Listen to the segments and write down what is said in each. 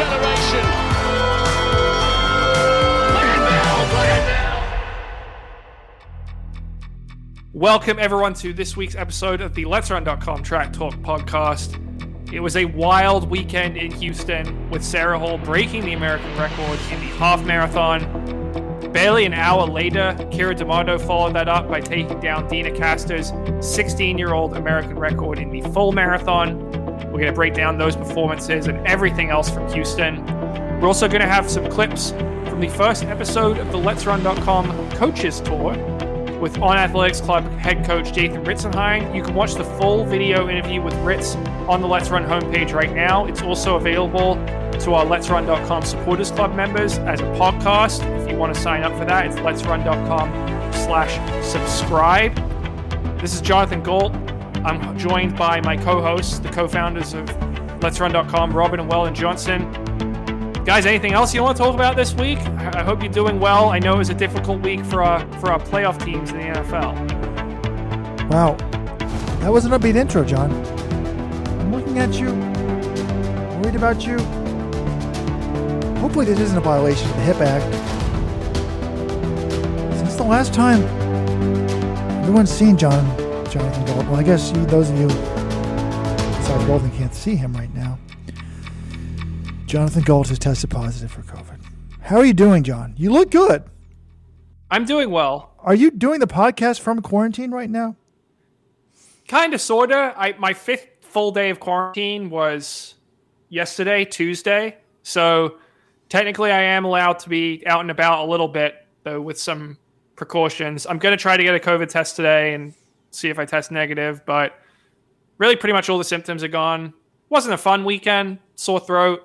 acceleration. Welcome, everyone, to this week's episode of the Let's Run.com Track Talk podcast. It was a wild weekend in Houston with Sara Hall breaking the American record in the half marathon. Barely an hour later, Keira D'Amato followed that up by taking down Deena Kastor's 16 year old American record in the full marathon. We're going to break down those performances and everything else from Houston. We're also going to have some clips from the first episode of the Let's Run.com Coaches Tour with On Athletics Club head coach Dathan Ritzenhein. You can watch the full video interview with Ritz on the Let's Run homepage right now. It's also available to our Let's Run.com supporters club members as a podcast. If you want to sign up for that, it's Let's Run.com slash subscribe. This is Jonathan Gault. I'm joined by my co-hosts, the co-founders of Let's Run.com, Robin and Weldon Johnson. Guys, anything else you want to talk about this week? I hope you're doing well. I know it was a difficult week for our for our playoff teams in the NFL. Wow, that was an upbeat intro, John. I'm looking at you, worried about you. Hopefully, this isn't a violation of the HIP Act. Since the last time everyone's seen John, Jonathan well, I guess you, those of you besides Golden can't see him right now. Jonathan Gault has tested positive for COVID. How are you doing, John? You look good. I'm doing well. Are you doing the podcast from quarantine right now? Kind of, sorta. I my fifth full day of quarantine was yesterday, Tuesday. So technically, I am allowed to be out and about a little bit, though, with some precautions. I'm going to try to get a COVID test today and see if I test negative, but really, pretty much all the symptoms are gone. Wasn't a fun weekend. Sore throat,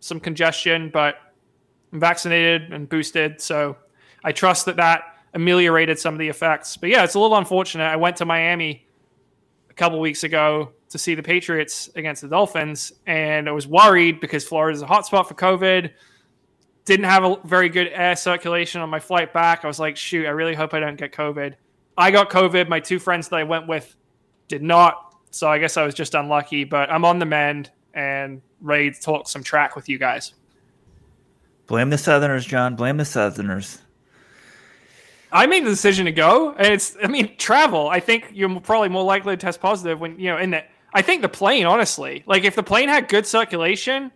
some congestion, but I'm vaccinated and boosted, so I trust that that ameliorated some of the effects. But yeah, it's a little unfortunate. I went to Miami a couple weeks ago to see the Patriots against the Dolphins, and I was worried because Florida is a hotspot for COVID. Didn't have a very good air circulation on my flight back. I was like, shoot, I really hope I don't get COVID. I got COVID. My two friends that I went with did not. So I guess I was just unlucky, but I'm on the mend and ready to talk some track with you guys. Blame the Southerners, John. Blame the Southerners. I made the decision to go, and it's. I mean, travel. I think you're probably more likely to test positive when you know. In the, I think the plane, honestly, like if the plane had good circulation,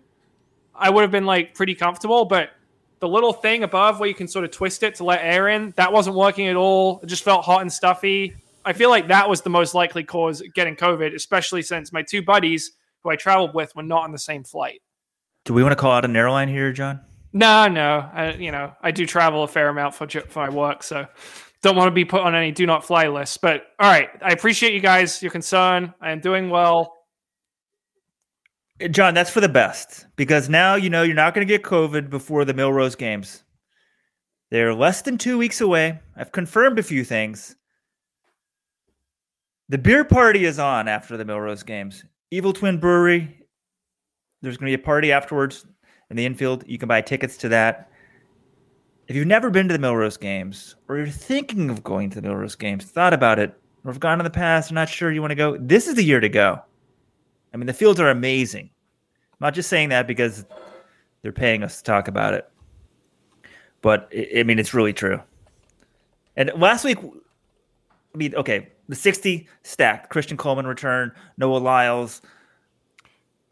I would have been like pretty comfortable. But the little thing above where you can sort of twist it to let air in, that wasn't working at all. It just felt hot and stuffy. I feel like that was the most likely cause getting COVID, especially since my two buddies who I traveled with were not on the same flight. Do we want to call out an airline here, John? No, no. I, you know, I do travel a fair amount for for my work, so don't want to be put on any do not fly lists. But all right, I appreciate you guys your concern. I am doing well. John, that's for the best because now you know you're not going to get COVID before the Millrose games. They're less than two weeks away. I've confirmed a few things. The beer party is on after the Millrose games. Evil Twin Brewery. There's going to be a party afterwards in the infield. You can buy tickets to that. If you've never been to the Millrose games, or you're thinking of going to the Millrose games, thought about it, or have gone in the past, not sure you want to go, this is the year to go. I mean, the fields are amazing. I'm not just saying that because they're paying us to talk about it, but I mean, it's really true. And last week, I mean, okay, the 60 stacked. Christian Coleman return, Noah Lyles.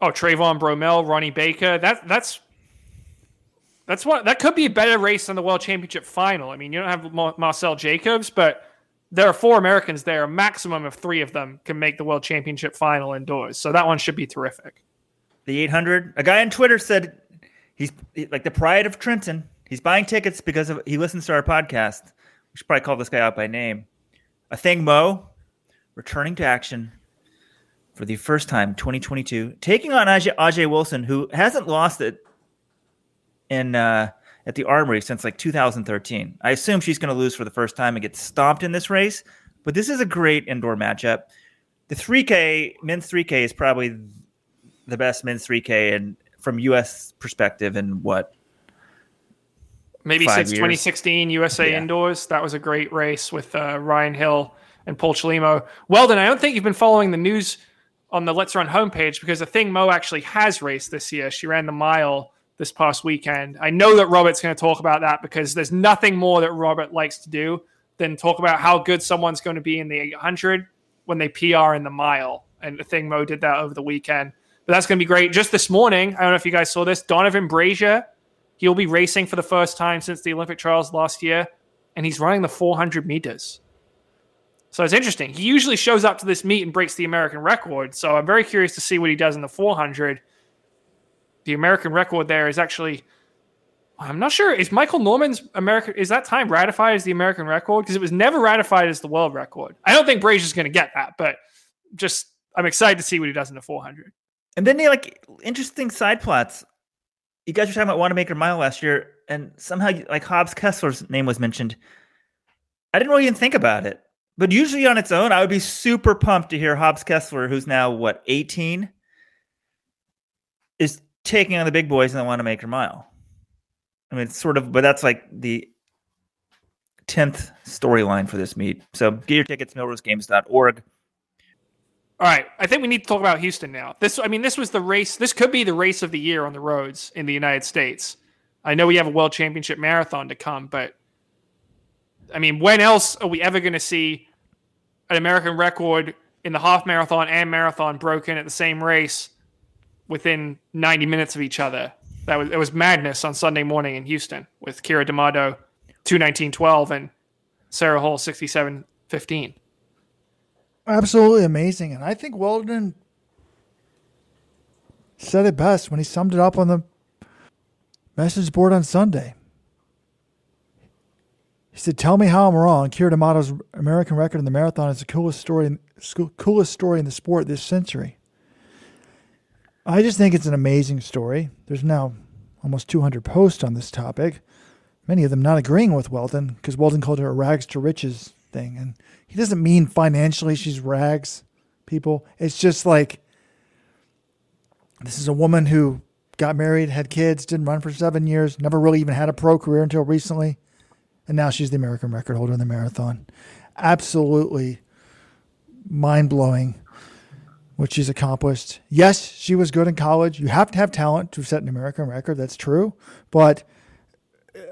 Oh, Trayvon Bromell, Ronnie Baker. That that's that's what that could be a better race than the World Championship final. I mean, you don't have Marcell Jacobs, but there are four Americans there. A maximum of three of them can make the World Championship final indoors. So that one should be terrific. The 800. A guy on Twitter said he's like the pride of Trenton. He's buying tickets because of he listens to our podcast. We should probably call this guy out by name. Athing Mu returning to action for the first time 2022, taking on Aj- Ajeé Wilson, who hasn't lost it in uh, at the Armory since like 2013. I assume she's going to lose for the first time and get stomped in this race, but this is a great indoor matchup. The 3K men's 3K is probably the best men's 3K and from US perspective in what maybe since years. 2016 USA yeah. indoors. That was a great race with uh, Ryan Hill and Paul Chelimo. Weldon, I don't think you've been following the news on the Let's Run homepage because Athing Mu actually has raced this year. She ran the mile this past weekend. I know that Robert's going to talk about that because there's nothing more that Robert likes to do than talk about how good someone's going to be in the 800 when they PR in the mile. And Athing Mu did that over the weekend. But that's going to be great. Just this morning, I don't know if you guys saw this, Donavan Brazier, he'll be racing for the first time since the Olympic trials last year, and he's running the 400 meters. So it's interesting. He usually shows up to this meet and breaks the American record. So I'm very curious to see what he does in the 400. The American record there is actually, I'm not sure. Is Michael Norman's American, is that time ratified as the American record? Because it was never ratified as the world record. I don't think Brazier's going to get that, but just, I'm excited to see what he does in the 400. And then they like interesting side plots. You guys were talking about Wanamaker Mile last year, and somehow like Hobbs Kessler's name was mentioned. I didn't really even think about it. But usually on its own, I would be super pumped to hear Hobbs Kessler, who's now what, 18, is taking on the big boys in the Wanamaker Mile. I mean, it's sort of, but that's like the 10th storyline for this meet. So get your tickets, millrosegames.org. All right, I think we need to talk about Houston now. This, I mean, this was the race. This could be the race of the year on the roads in the United States. I know we have a World Championship marathon to come, but I mean, when else are we ever going to see an American record in the half marathon and marathon broken at the same race within 90 minutes of each other. That was it was madness on Sunday morning in Houston with Keira D'Amato 219.12 and Sara Hall 67.15. Absolutely amazing. And I think Weldon said it best when he summed it up on the message board on Sunday. He said, "Tell me how I'm wrong. Keira D'Amato's American record in the marathon is the coolest story, coolest story in the sport this century." I just think it's an amazing story. There's now almost 200 posts on this topic, many of them not agreeing with Weldon because Weldon called her a rags to riches thing, and he doesn't mean financially she's rags. People, it's just like this is a woman who got married, had kids, didn't run for seven years, never really even had a pro career until recently and now she's the American record holder in the marathon. Absolutely mind blowing what she's accomplished. Yes, she was good in college. You have to have talent to set an American record. That's true. But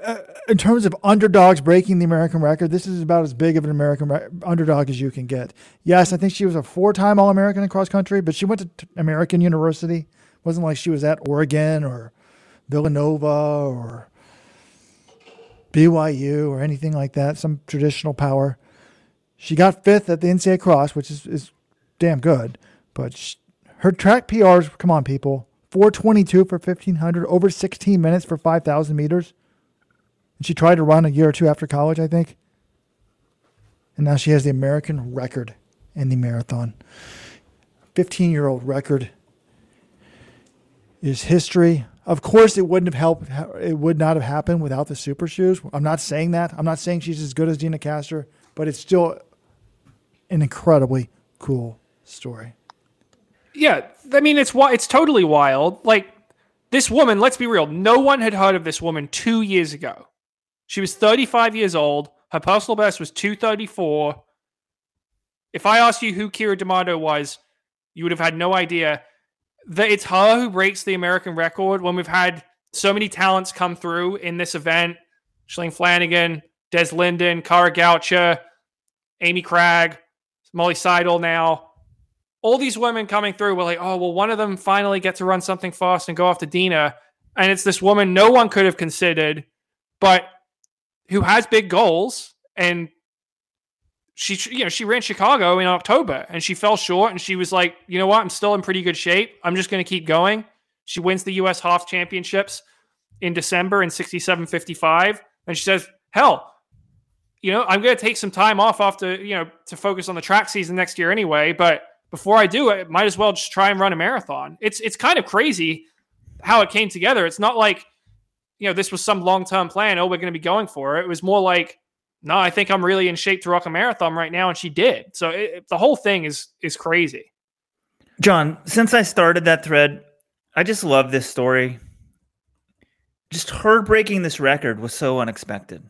uh, in terms of underdogs breaking the American record, this is about as big of an American re- underdog as you can get. Yes, I think she was a four time All American in cross country, but she went to t- American University. It wasn't like she was at Oregon or Villanova or BYU or anything like that, some traditional power. She got fifth at the NCAA cross, which is, is damn good. But she, her track PRs, come on, people 422 for 1500, over 16 minutes for 5,000 meters. And she tried to run a year or two after college, I think. And now she has the American record in the marathon. 15 year old record is history. Of course, it wouldn't have helped. It would not have happened without the super shoes. I'm not saying that. I'm not saying she's as good as Deena Kastor, but it's still an incredibly cool story. Yeah, I mean it's why it's totally wild. Like this woman, let's be real. No one had heard of this woman two years ago. She was 35 years old. Her personal best was 234. If I asked you who Keira D'Amato was, you would have had no idea that it's her who breaks the American record when we've had so many talents come through in this event. Shalane Flanagan, Des Linden, Kara Goucher, Amy Cragg, Molly Seidel now. All these women coming through were like, oh, well, one of them finally get to run something fast and go off to Deena. And it's this woman no one could have considered, but who has big goals and she you know she ran Chicago in October and she fell short and she was like, you know what, I'm still in pretty good shape. I'm just going to keep going. She wins the U.S. Half Championships in December in 67.55, and she says, hell, you know, I'm going to take some time off after you know to focus on the track season next year anyway. But before I do it, might as well just try and run a marathon. It's it's kind of crazy how it came together. It's not like you know this was some long term plan. Oh, we're going to be going for it. It was more like no, I think I'm really in shape to rock a marathon right now, and she did. So it, the whole thing is is crazy. John, since I started that thread, I just love this story. Just her breaking this record was so unexpected.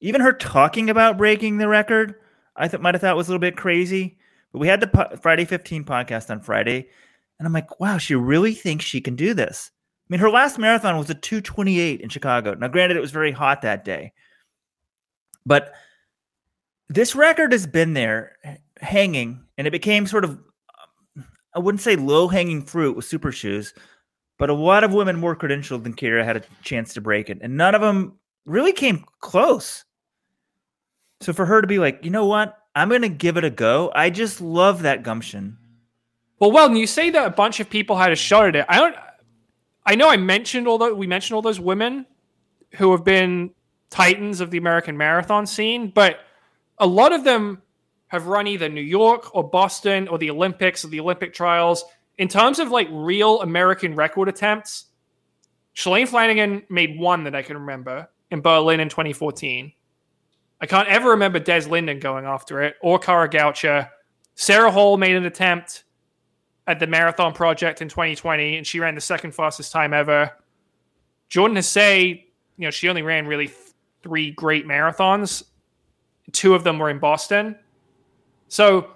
Even her talking about breaking the record, I th- might have thought was a little bit crazy. But we had the po- Friday 15 podcast on Friday, and I'm like, wow, she really thinks she can do this. I mean, her last marathon was a 228 in Chicago. Now, granted, it was very hot that day, but this record has been there eh, hanging, and it became sort of, I wouldn't say low hanging fruit with super shoes, but a lot of women more credentialed than Keira had a chance to break it, and none of them really came close. So for her to be like, you know what, I'm to give it a go. I just love that gumption. Well, Weldon, you say that a bunch of people had a shot at it. I don't. I know I mentioned all the we mentioned all those women who have been titans of the American marathon scene, but a lot of them have run either New York or Boston or the Olympics or the Olympic trials. In terms of like real American record attempts, Shalane Flanagan made one that I can remember in Berlin in 2014. I can't ever remember Des Linden going after it or Kara Goucher. Sara Hall made an attempt at the Marathon Project in 2020, and she ran the second fastest time ever. Jordan Hasay, you know, she only ran really th- three great marathons. Two of them were in Boston. So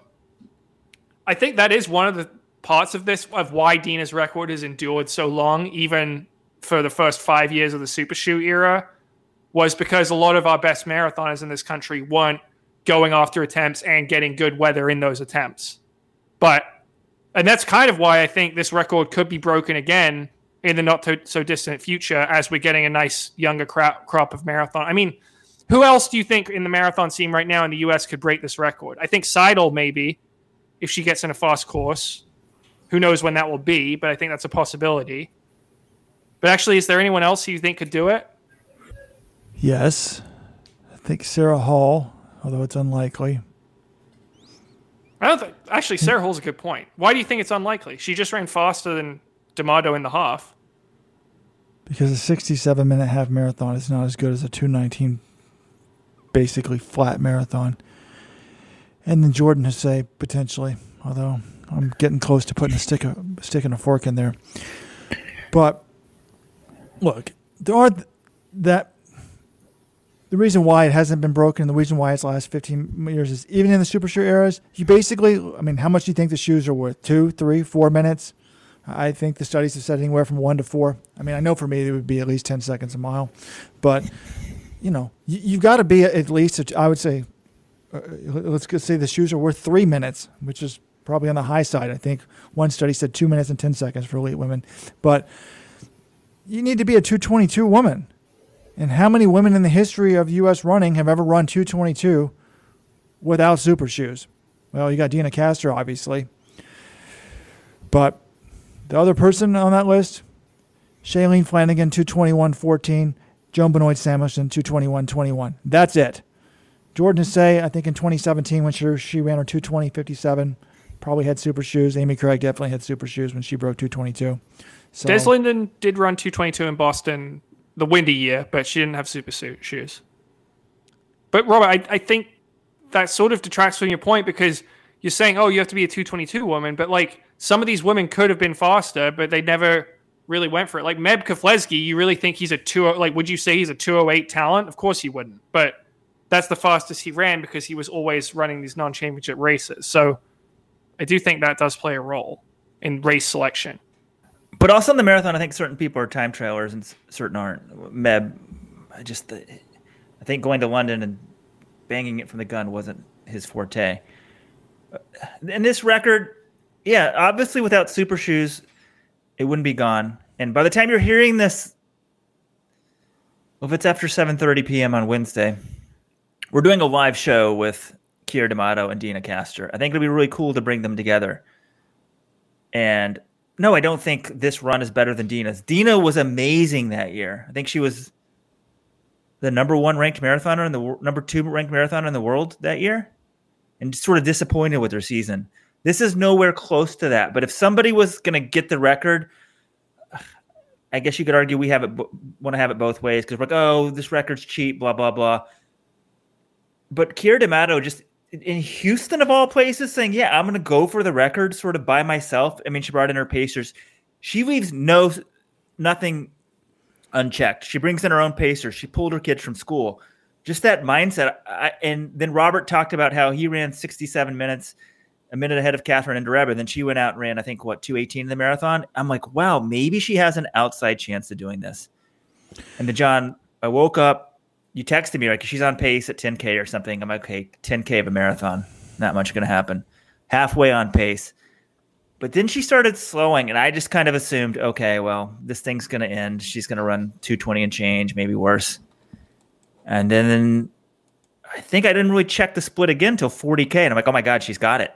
I think that is one of the parts of this of why Deena's record has endured so long, even for the first five years of the super shoe era, was because a lot of our best marathoners in this country weren't going after attempts and getting good weather in those attempts. But and that's kind of why I think this record could be broken again in the not so distant future as we're getting a nice younger crop, crop of marathon. I mean, who else do you think in the marathon scene right now in the U.S. could break this record? I think Seidel maybe, if she gets in a fast course. Who knows when that will be? But I think that's a possibility. But actually, is there anyone else you think could do it? Yes, I think Sara Hall, although it's unlikely. I don't think actually Sara Hall's a good point. Why do you think it's unlikely? She just ran faster than D'Amato in the half. Because a 67 minute half marathon is not as good as a 219 basically flat marathon. And then Jordan Hasay potentially, although I'm getting close to putting a stick a stick and a fork in there. But look, there are th- that the reason why it hasn't been broken, and the reason why it's last 15 years is even in the super shoe eras, you basically, I mean, how much do you think the shoes are worth? Two, three, four minutes? I think the studies have said anywhere from one to four. I mean, I know for me it would be at least 10 seconds a mile, but you know, you, have got to be at least, I would say, uh, let's say the shoes are worth three minutes, which is probably on the high side. I think one study said two minutes and 10 seconds for elite women, but you need to be a 222 woman and how many women in the history of U.S. running have ever run 222 without super shoes? Well, you got Deena Kastor, obviously. But the other person on that list, Shalane Flanagan, 221.14. Joan Benoit Samuelson, 221.21. That's it. Jordan Hasay, I think in 2017 when she, she ran her 220.57, probably had super shoes. Amy Cragg definitely had super shoes when she broke 222. So, Des Linden did run 222 in Boston the windy year, but she didn't have super suit shoes. But Robert, I, I think that sort of detracts from your point because you're saying, oh, you have to be a 222 woman, but like some of these women could have been faster, but they never really went for it. Like Meb Keflezighi, you really think he's a two? Like, would you say he's a 208 talent? Of course you wouldn't, but that's the fastest he ran because he was always running these non-championship races. So I do think that does play a role in race selection. But also in the marathon, I think certain people are time trailers and certain aren't. Meb, I just, I think going to London and banging it from the gun wasn't his forte. Uh, and this record, yeah, obviously without super shoes, it wouldn't be gone. And by the time you're hearing this, well, if it's after 7:30 p.m. on Wednesday, we're doing a live show with Keira D'Amato and Deena Kastor. I think it'd be really cool to bring them together. And no, I don't think this run is better than Deena's. Deena was amazing that year. I think she was the number one ranked marathoner and the number two ranked marathoner in the world that year, and sort of disappointed with her season. This is nowhere close to that. But if somebody was going to get the record, I guess you could argue we have it want to have it both ways because we're like, oh, this record's cheap, blah blah blah. But Keira D'Amato just in Houston of all places saying, "Yeah, I'm going to go for the record sort of by myself." I mean, she brought in her pacers. She leaves no nothing unchecked. She brings in her own pacers. She pulled her kids from school. Just that mindset. I, and then Robert talked about how he ran 67 minutes a minute ahead of Catherine and Ndereba. Then she went out and ran, I think, what, 218 in the marathon. I'm like, wow, maybe she has an outside chance of doing this. And then, John, I woke up. You texted me, like, she's on pace at 10K or something. I'm like, okay, 10K of a marathon. Not much going to happen. Halfway on pace. But then she started slowing, and I just kind of assumed, okay, well, this thing's going to end. She's going to run 220 and change, maybe worse. And then I think I didn't really check the split again until 40K. And I'm like, oh my God, she's got it.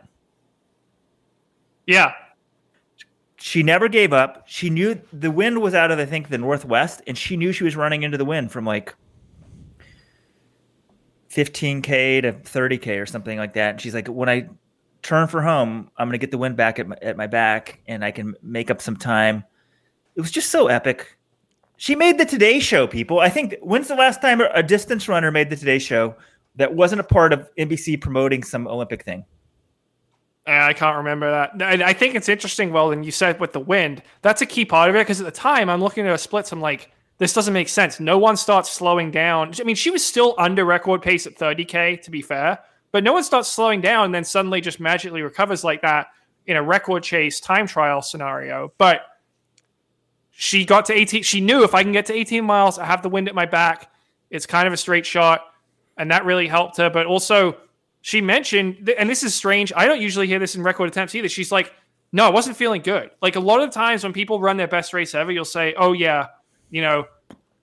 Yeah. She never gave up. She knew the wind was out of, I think, the northwest, and she knew she was running into the wind from like 15K to 30K or something like that. And she's like, when I turn for home, I'm to get the wind back at my, at my back and I can make up some time. It was just so epic. She made the Today Show, people. I think when's the last time a distance runner made the Today Show that wasn't a part of NBC promoting some Olympic thing? Uh, I can't remember that. I think it's interesting. Well, and you said with the wind, that's a key part of it because at the time I'm looking at a splits. I'm like, this doesn't make sense. No one starts slowing down. I mean, she was still under record pace at 30k, to be fair, but no one starts slowing down and then suddenly just magically recovers like that in a record chase time trial scenario. But she got to 18. She knew if I can get to 18 miles, I have the wind at my back. It's kind of a straight shot, and that really helped her. But also, she mentioned, and this is strange. I don't usually hear this in record attempts either. She's like, "No, I wasn't feeling good." Like a lot of times when people run their best race ever, you'll say, "Oh yeah, you know."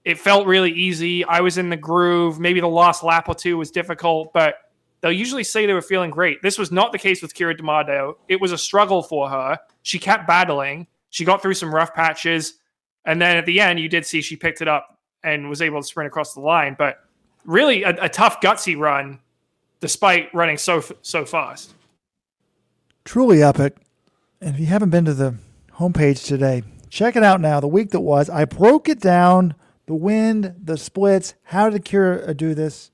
It felt really easy. I was in the groove. Maybe the last lap or two was difficult, but they'll usually say they were feeling great. This was not the case with Keira D'Amato. It was a struggle for her. She kept battling. She got through some rough patches. And then at the end, you did see she picked it up and was able to sprint across the line. But really, a, a tough, gutsy run, despite running so so fast. Truly epic. And if you haven't been to the homepage today, check it out now. The week that was, I broke it down the wind, the splits. How did Keira do this?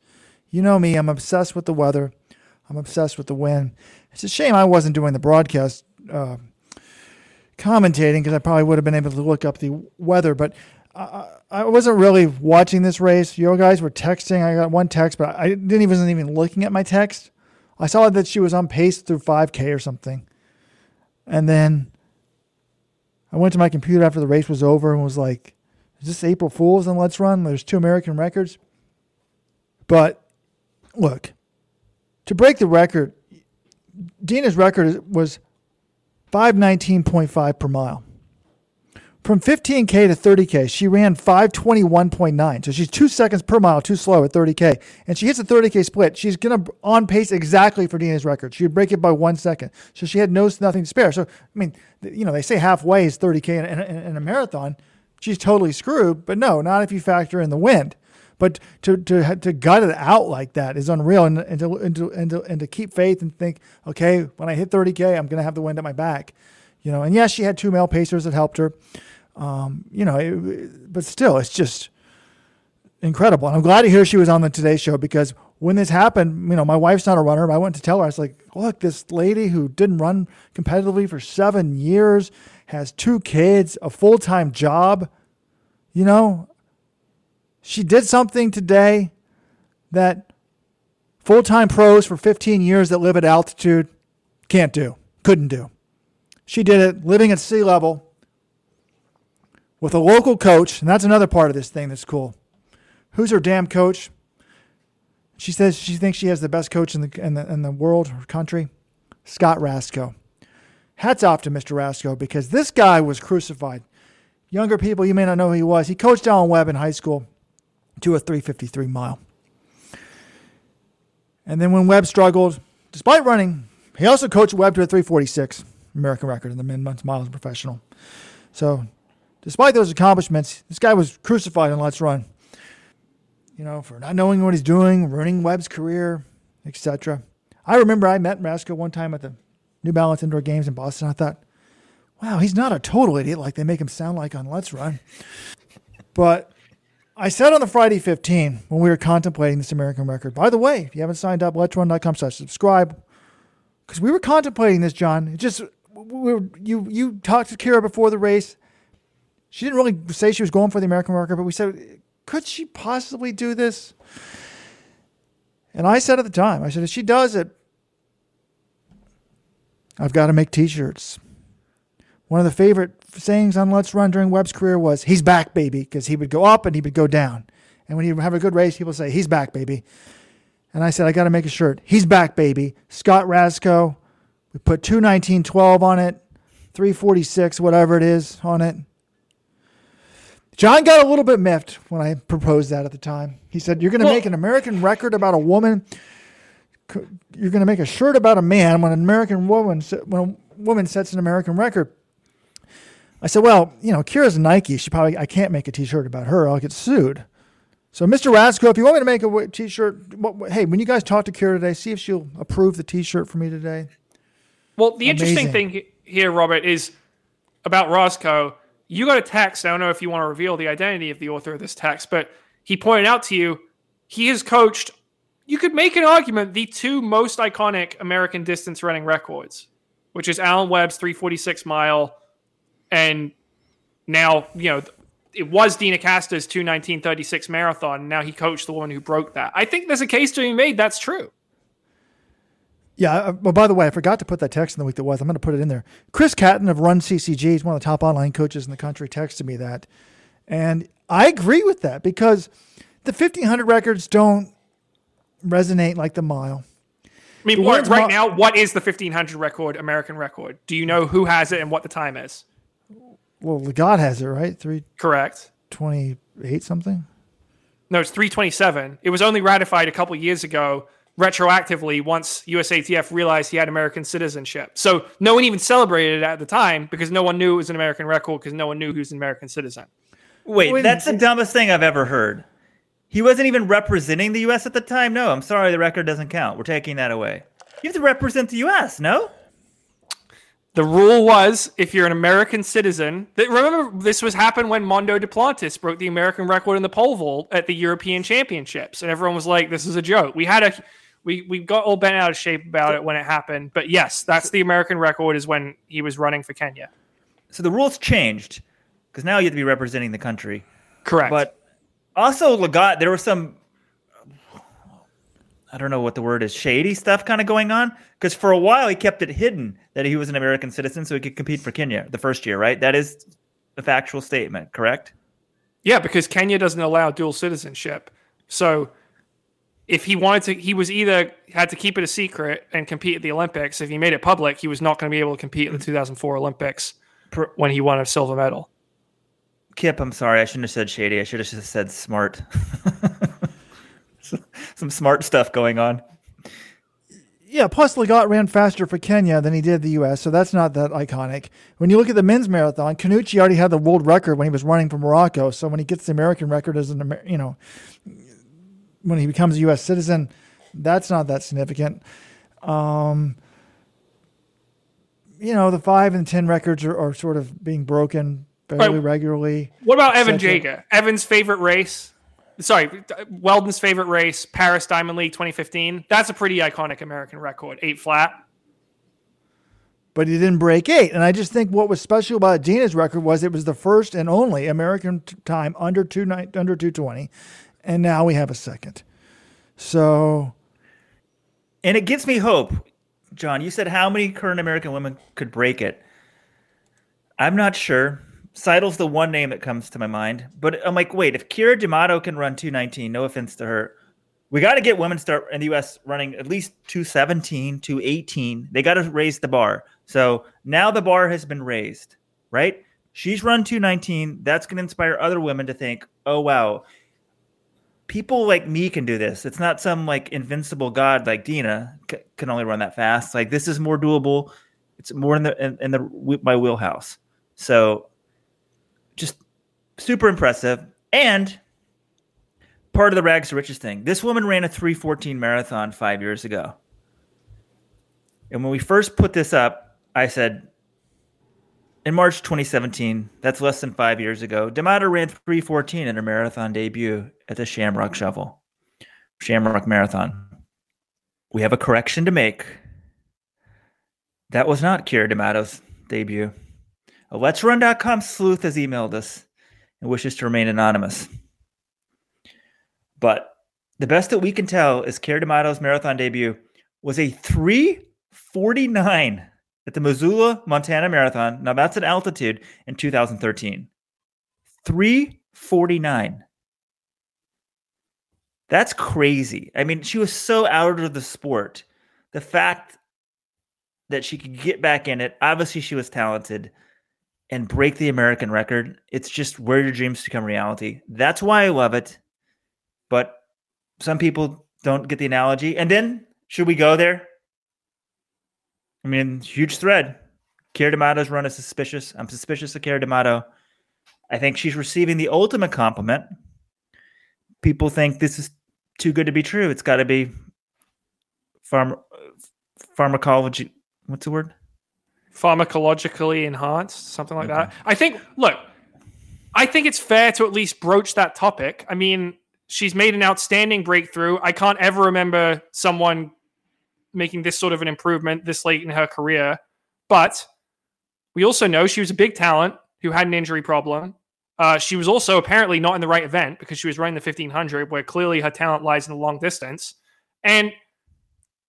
You know me, I'm obsessed with the weather. I'm obsessed with the wind. It's a shame I wasn't doing the broadcast uh, commentating because I probably would have been able to look up the weather, but I, I wasn't really watching this race. You guys were texting. I got one text, but I didn't even wasn't even looking at my text. I saw that she was on pace through 5K or something. And then I went to my computer after the race was over and was like, is this April Fool's and Let's Run? There's two American records. But look, to break the record, Deena's record was 519.5 per mile. From 15K to 30K, she ran 521.9. So she's two seconds per mile too slow at 30K. And she hits a 30K split. She's going to on pace exactly for Deena's record. She would break it by one second. So she had no nothing to spare. So, I mean, you know, they say halfway is 30K in, in, in a marathon. She's totally screwed. But no, not if you factor in the wind. But to to to gut it out like that is unreal, and and to and to and to, and to keep faith and think, okay, when I hit 30k, I'm going to have the wind at my back, you know. And yes, she had two male pacers that helped her, um, you know. It, but still, it's just incredible. And I'm glad to hear she was on the Today Show because when this happened, you know, my wife's not a runner. but I went to tell her, I was like, look, this lady who didn't run competitively for seven years has two kids, a full time job. You know, she did something today that full time pros for 15 years that live at altitude can't do, couldn't do. She did it living at sea level with a local coach, and that's another part of this thing that's cool. Who's her damn coach? She says she thinks she has the best coach in the in the, in the world or country, Scott Raczko. Hats off to Mr. Raczko because this guy was crucified. Younger people, you may not know who he was. He coached Alan Webb in high school to a 353 mile. And then when Webb struggled, despite running, he also coached Webb to a 346 American record in the men miles professional. So, despite those accomplishments, this guy was crucified in Let's Run. You know, for not knowing what he's doing, ruining Webb's career, etc. I remember I met Raczko one time at the New Balance Indoor Games in Boston. I thought, wow, he's not a total idiot like they make him sound like on Let's Run. But I said on the Friday 15 when we were contemplating this American record. By the way, if you haven't signed up, let'srun.com slash subscribe. Because we were contemplating this, John. It just we were, you you talked to Keira before the race. She didn't really say she was going for the American record, but we said, could she possibly do this? And I said at the time, I said, if she does it, I've got to make T-shirts. One of the favorite sayings on Let's Run during Webb's career was "He's back, baby," because he would go up and he would go down, and when he'd have a good race, people say "He's back, baby." And I said, I got to make a shirt. He's back, baby. Scott Raczko. We put 219.12 on it, 346, whatever it is, on it. John got a little bit miffed when I proposed that at the time. He said, You're going to Well- make an American record about a woman. You're going to make a shirt about a man when an American woman, when a woman sets an American record. I said, Well, you know, Keira's Nike. She probably, I can't make a t shirt about her. I'll get sued. So, Mr. Raczko, if you want me to make a what, what- hey, when you guys talk to Keira today, see if she'll approve the t-shirt for me today. Well, the interesting thing here, Robert, is about Raczko. You got a text. I don't know if you want to reveal the identity of the author of this text, but he pointed out to you he has coached. You could make an argument the two most iconic American distance running records, which is Alan Webb's 346 mile, and now you know it was Deena Kastor's 219.36 marathon. And Now he coached the woman who broke that. I think there's a case to be made. That's true. Yeah. Well, by the way, I forgot to put that text in the week that was. I'm going to put it in there. Chris Catton of Run CCG, he's one of the top online coaches in the country, texted me that, and I agree with that because the 1500 records don't resonate like the mile. I mean, right now, what is the 1500 record, American record? Do you know who has it and what the time is? Well, Lagat has it right, Three. Correct. 28 something. No, it's 327. It was only ratified a couple years ago, retroactively, once USATF realized he had American citizenship. So no one even celebrated it at the time because no one knew it was an American record because no one knew he was an American citizen. Wait, Wait, that's the dumbest thing I've ever heard. He wasn't even representing the U.S. at the time. No, I'm sorry, the record doesn't count. We're taking that away. You have to represent the U.S. No, The rule was if you're an American citizen, that remember this was happened when Mondo Duplantis broke the American record in the pole vault at the European Championships, and everyone was like, "This is a joke." We had a we we got all bent out of shape about it when it happened, but yes, that's the American record is when he was running for Kenya. so the rules changed because now you have to be representing the country. Correct. But also, Lagat, there was some, I don't know what the word is, shady stuff kind of going on. Because for a while, he kept it hidden that he was an American citizen so he could compete for Kenya the first year, right? That is a factual statement, correct? yeah, because Kenya doesn't allow dual citizenship, so. If he wanted to, he was either had to keep it a secret and compete at the Olympics. If he made it public, he was not going to be able to compete in the 2004 Olympics when he won a silver medal. Kip, I'm sorry. I shouldn't have said shady. I should have just said smart. Some smart stuff going on. Yeah, plus Lagat ran faster for Kenya than he did the U.S., so that's not that iconic. When you look at the men's marathon, Khannouchi already had the world record when he was running for Morocco. So when he gets the American record as an, you know, when he becomes a U.S. citizen, that's not that significant. Um, you know, the five and ten records are, are sort of being broken fairly Right. regularly. What about Evan. Jager? Evan's favorite race? Sorry, Weldon's favorite race, Paris Diamond League 2015. That's a pretty iconic American record. Eight flat. but he didn't break eight. And I just think what was special about Deena's record was it was the first and only American time under two under two twenty, and now we have a second. So And it gives me hope. John, you said how many current American women could break it? I'm not sure. Seidel's the one name that comes to my mind. But I'm like, wait, if Keira D'Amato can run 219, no offense to her, we got to get women start in the U.S. running at least 217, 218. They got to raise the bar. So now the bar has been raised, right? She's run 219. That's going to inspire other women to think, oh, wow, people like me can do this. It's not some like invincible god like Deena c- can only run that fast. Like this is more doable. It's more in the in, in the my wheelhouse. So just super impressive and part of the rags to riches thing. This woman ran a 314 marathon 5 years ago. And when we first put this up, I said in March 2017, that's less than five years ago, D'Amato ran 314 in her marathon debut at the Shamrock Shovel, Shamrock Marathon. We have a correction to make. That was not Keira D'Amato's debut. A Let'sRun.com sleuth has emailed us and wishes to remain anonymous. But the best that we can tell is Kira D'Amato's marathon debut was a 349 at the Missoula, Montana Marathon. Now that's at altitude in 2013. 349. That's crazy. I mean, she was so out of the sport. The fact that she could get back in it, obviously she was talented and break the American record. It's just where your dreams become reality. That's why I love it. But some people don't get the analogy. And then, should we go there? I mean, huge thread. Keira D'Amato's run is suspicious. I'm suspicious of Keira D'Amato. I think she's receiving the ultimate compliment. People think this is too good to be true. It's got to be pharm- pharmacology. What's the word? Pharmacologically enhanced, something like okay. that. I think, look, I think it's fair to at least broach that topic. I mean, she's made an outstanding breakthrough. I can't ever remember someone making this sort of an improvement this late in her career. But we also know she was a big talent who had an injury problem. Uh, she was also apparently not in the right event because she was running the 1500, where clearly her talent lies in the long distance. And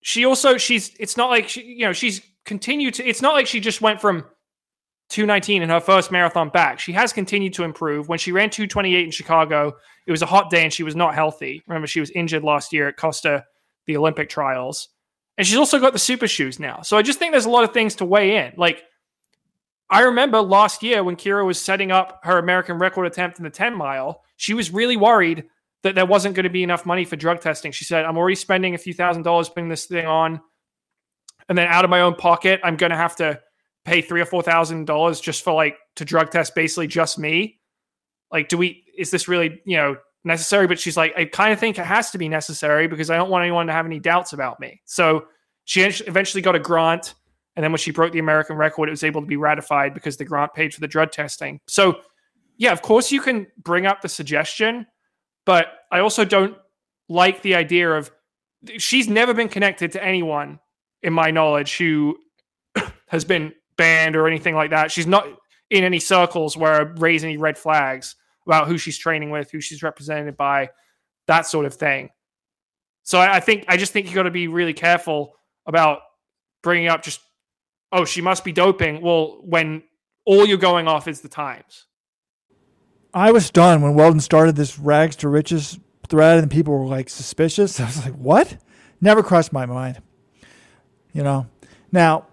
she also, she's, it's not like she, you know, she's continued to, it's not like she just went from 219 in her first marathon back. She has continued to improve. When she ran 228 in Chicago, it was a hot day and she was not healthy. Remember, she was injured last year at Costa, the Olympic trials. And she's also got the super shoes now. So I just think there's a lot of things to weigh in. Like, I remember last year when Keira was setting up her American record attempt in the 10 mile, she was really worried that there wasn't going to be enough money for drug testing. She said, I'm already spending a few thousand dollars putting this thing on. And then out of my own pocket, I'm going to have to pay three or four thousand dollars just for like to drug test basically just me. Like, do we, is this really, you know, necessary, but she's like, I kind of think it has to be necessary because I don't want anyone to have any doubts about me. So she eventually got a grant. And then when she broke the American record, it was able to be ratified because the grant paid for the drug testing. So, yeah, of course, you can bring up the suggestion, but I also don't like the idea of she's never been connected to anyone, in my knowledge, who has been banned or anything like that. She's not in any circles where I raise any red flags about who she's training with, who she's represented by, that sort of thing. So I, I think I just think you got to be really careful about bringing up just oh she must be doping. Well, when all you're going off is the times. I was stunned when Weldon started this rags to riches thread, and people were like suspicious. I was like, what? Never crossed my mind. You know. Now,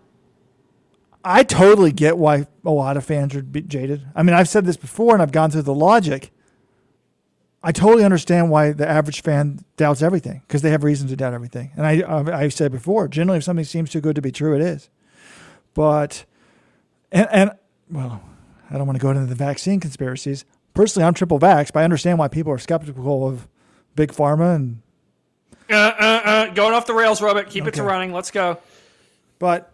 I totally get why a lot of fans are jaded. I mean, I've said this before and I've gone through the logic. I totally understand why the average fan doubts everything because they have reason to doubt everything. And I, I've said before, generally, if something seems too good to be true, it is. But, and, and well, I don't want to go into the vaccine conspiracies. Personally, I'm triple vax, but I understand why people are skeptical of big pharma and. Uh, uh, uh, going off the rails, Robert. Keep okay. it to running. Let's go. But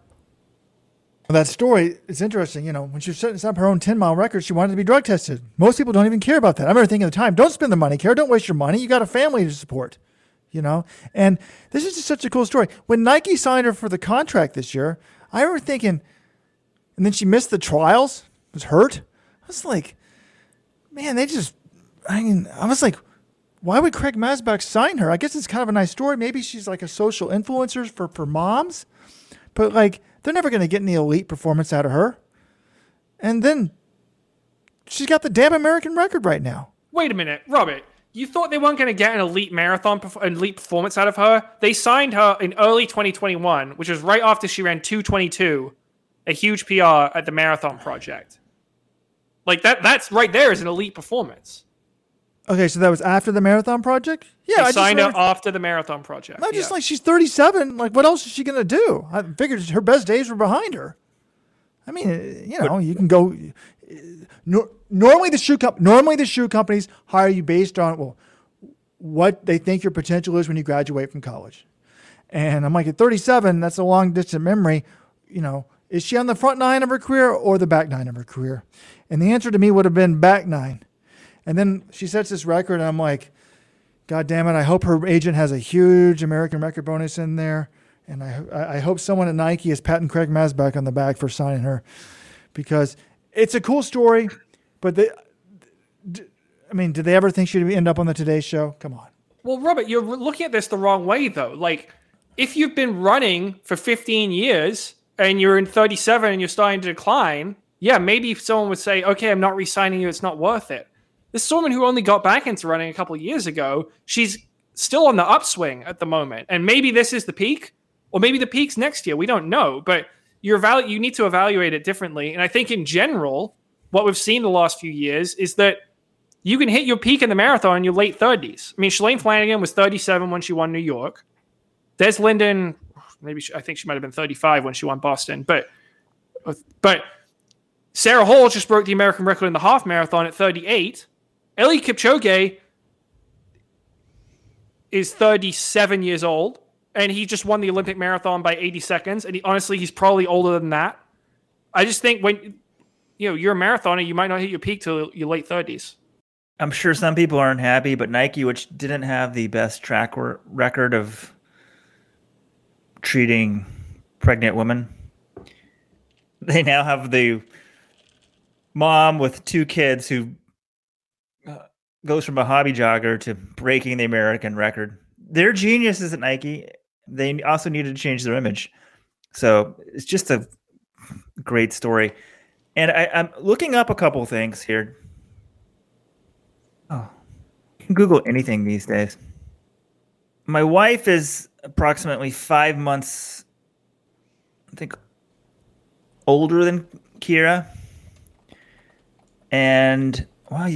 that story, it's interesting. You know, when she was setting up her own 10 mile record, she wanted to be drug tested. Most people don't even care about that. I remember thinking at the time, don't spend the money, Keira. Don't waste your money. You got a family to support, you know? And this is just such a cool story. When Nike signed her for the contract this year, I remember thinking, and then she missed the trials, was hurt. I was like, man, they just, I mean, I was like, why would Craig Masback sign her? I guess it's kind of a nice story. Maybe she's like a social influencer for, for moms, but like, they're never going to get any elite performance out of her. And then she's got the damn American record right now. Wait a minute, Robert. You thought they weren't going to get an elite marathon, elite performance out of her? They signed her in early 2021, which was right after she ran 222, a huge PR at the Marathon Project. Like that, that's right there is an elite performance. Okay, so that was after the Marathon Project. Yeah, I signed up after the Marathon Project. Not just yeah. like she's 37. Like, what else is she gonna do? I figured her best days were behind her. I mean, you know, you can go. No, normally, the shoe comp- normally the shoe companies hire you based on well, what they think your potential is when you graduate from college. And I'm like, at 37, that's a long distance memory. You know, is she on the front nine of her career or the back nine of her career? And the answer to me would have been back nine. And then she sets this record, and I'm like, God damn it! I hope her agent has a huge American record bonus in there, and I I hope someone at Nike is patting Craig Masback on the back for signing her, because it's a cool story. But they, I mean, did they ever think she'd end up on the Today Show? Come on. Well, Robert, you're looking at this the wrong way, though. Like, if you've been running for 15 years and you're in 37 and you're starting to decline, yeah, maybe someone would say, okay, I'm not re-signing you. It's not worth it. This is someone who only got back into running a couple years ago. She's still on the upswing at the moment, and maybe this is the peak, or maybe the peak's next year. We don't know, but your value you need to evaluate it differently. And I think in general, what we've seen the last few years is that you can hit your peak in the marathon in your late 30s. I mean, Shalane Flanagan was 37 when she won New York. There's Linden, maybe she, I think she might have been 35 when she won Boston, but but Sara Hall just broke the American record in the half marathon at 38. Eliud Kipchoge is 37 years old, and he just won the Olympic marathon by 80 seconds. And he, honestly, he's probably older than that. I just think when you know you're a marathoner, you might not hit your peak till your late 30s. I'm sure some people aren't happy, but Nike, which didn't have the best track record of treating pregnant women, they now have the mom with two kids who goes from a hobby jogger to breaking the American record. They're geniuses at Nike. They also needed to change their image. So it's just a great story. And I, am looking up a couple things here. Oh, you can Google anything these days. My wife is approximately five months, I think, older than Keira. And wow,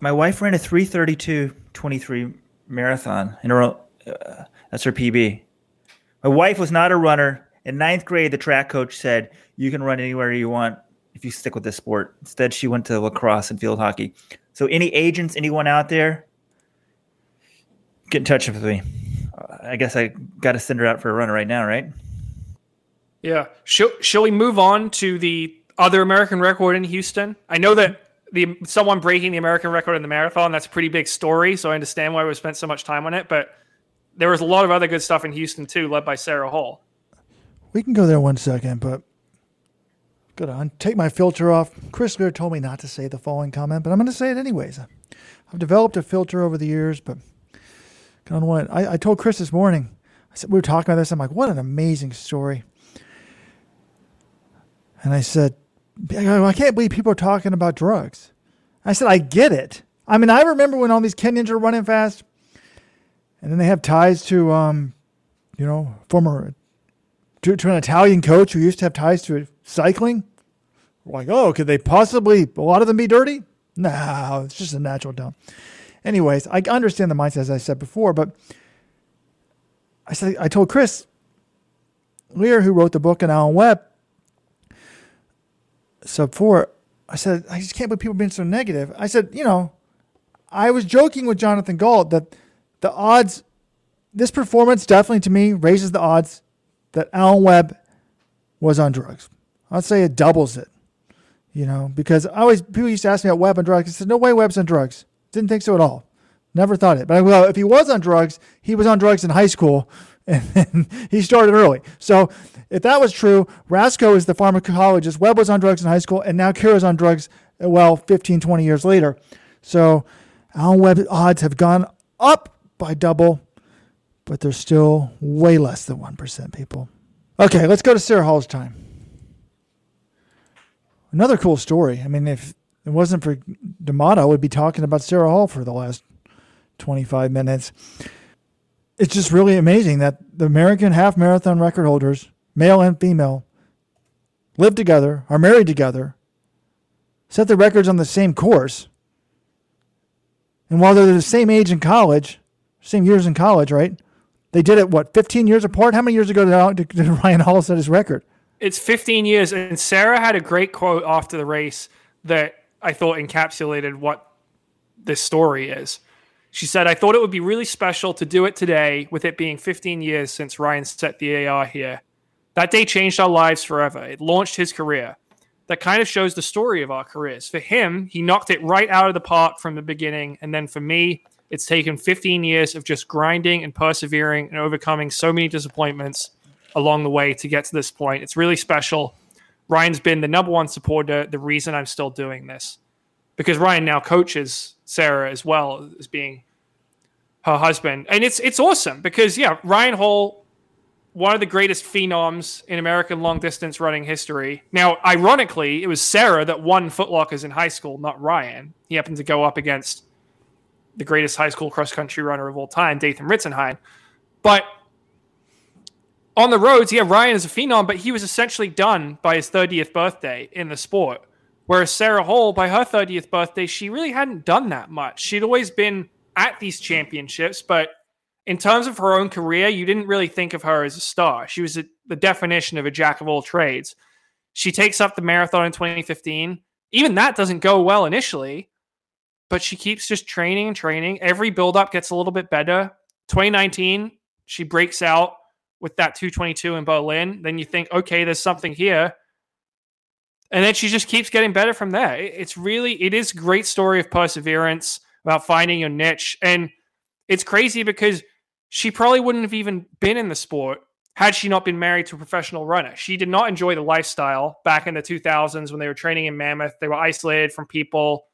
my wife ran a 332.23 marathon in her, uh, that's her PB. My wife was not a runner. In ninth grade, the track coach said, You can run anywhere you want if you stick with this sport. Instead, she went to lacrosse and field hockey. So, any agents, anyone out there, get in touch with me. I guess I got to send her out for a run right now, right? Yeah. Shall, shall we move on to the other American record in Houston? I know that the someone breaking the American record in the marathon, that's a pretty big story. So I understand why we spent so much time on it. But there was a lot of other good stuff in Houston too, led by Sara Hall. We can go there one second, but good on. Take my filter off. Chris Lear told me not to say the following comment, but I'm going to say it anyways. I've developed a filter over the years, but I want. I, I told Chris this morning. I said we were talking about this. I'm like, what an amazing story. And I said, I can't believe people are talking about drugs. I said, I get it. I mean, I remember when all these Kenyans are running fast and then they have ties to, um, you know, former to, to, an Italian coach who used to have ties to cycling. We're like, oh, could they possibly? A lot of them be dirty? No, it's just a natural dump. Anyways, I understand the mindset as I said before, but I said I told Chris Lear, who wrote the book, and Alan Webb, sub four. I said I just can't believe people being so negative. I said, you know, I was joking with Jonathan Gault that the odds, this performance definitely to me raises the odds that Alan Webb was on drugs. I'd say it doubles it, you know, because I always, people used to ask me about Webb on drugs. I said, no way Webb's on drugs. Didn't think so at all. Never thought it. But well, if he was on drugs, he was on drugs in high school and he started early. So if that was true, Raczko is the pharmacologist. Webb was on drugs in high school, and now Keira's on drugs, uh, well, 15, 20 years later. So Alan odds have gone up by double, but they're still way less than 1% people. Okay, let's go to Sara Hall's time. Another cool story. I mean, if it wasn't for D'Amato, we'd be talking about Sara Hall for the last 25 minutes. It's just really amazing that the American half marathon record holders, male and female, live together, are married together, set the records on the same course. And while they're the same age in college, same years in college, right? They did it, what, 15 years apart? How many years ago did, did Ryan Hall set his record? It's 15 years. And Sara had a great quote after the race that I thought encapsulated what this story is. She said, I thought it would be really special to do it today with it being 15 years since Ryan set the AR here. That day changed our lives forever. It launched his career. That kind of shows the story of our careers. For him, he knocked it right out of the park from the beginning. And then for me, it's taken 15 years of just grinding and persevering and overcoming so many disappointments along the way to get to this point. It's really special. Ryan's been the number one supporter, the reason I'm still doing this. Because Ryan now coaches Sara as well as being her husband. And it's it's awesome because yeah, Ryan Hall one of the greatest phenoms in American long distance running history. Now, ironically, it was Sara that won Footlockers in high school, not Ryan. He happened to go up against the greatest high school cross country runner of all time, Dathan Ritzenhein. But on the roads, yeah, Ryan is a phenom, but he was essentially done by his 30th birthday in the sport. Whereas Sara Hall, by her 30th birthday, she really hadn't done that much. She'd always been at these championships, but in terms of her own career, you didn't really think of her as a star. She was a, the definition of a jack of all trades. She takes up the marathon in 2015. Even that doesn't go well initially, but she keeps just training and training. Every buildup gets a little bit better. 2019, she breaks out with that 222 in Berlin. Then you think, okay, there's something here. And then she just keeps getting better from there. It's really, it is great story of perseverance about finding your niche. And it's crazy because she probably wouldn't have even been in the sport had she not been married to a professional runner. She did not enjoy the lifestyle back in the 2000s when they were training in Mammoth. They were isolated from people.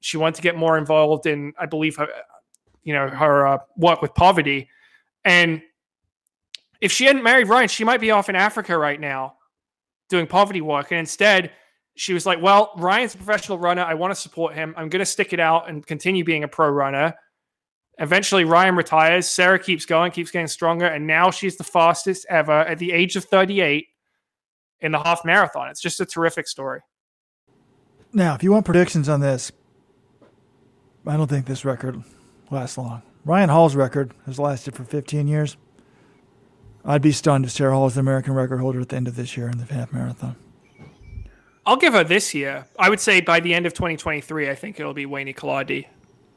She wanted to get more involved in, I believe, her, you know, her uh, work with poverty. And if she hadn't married Ryan, she might be off in Africa right now doing poverty work. And instead, she was like, well, Ryan's a professional runner. I want to support him. I'm going to stick it out and continue being a pro runner. Eventually, Ryan retires. Sara keeps going, keeps getting stronger, and now she's the fastest ever at the age of 38 in the half marathon. It's just a terrific story. Now, if you want predictions on this, I don't think this record lasts long. Ryan Hall's record has lasted for 15 years. I'd be stunned if Sara Hall is the American record holder at the end of this year in the half marathon. I'll give her this year. I would say by the end of 2023, I think it'll be Weini Kelati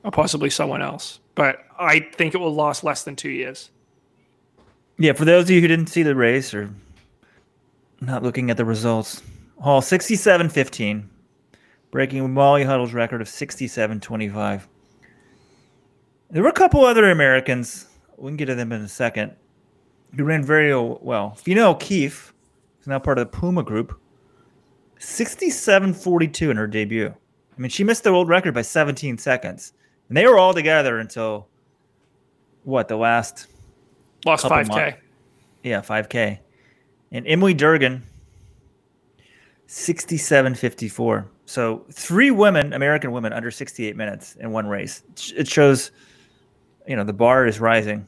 or possibly someone else. But I think it will last less than two years. Yeah, for those of you who didn't see the race or not looking at the results, Hall 67 15, breaking Molly Huddle's record of 67 25. There were a couple other Americans. We can get to them in a second. Who ran very well. Fiona O'Keeffe is now part of the Puma group. 67.42 in her debut. I mean, she missed the world record by 17 seconds. And they were all together until what the last lost five k. Yeah, five k. And Emily Durgin, sixty-seven fifty-four. So three women, American women, under sixty-eight minutes in one race. It shows, you know, the bar is rising.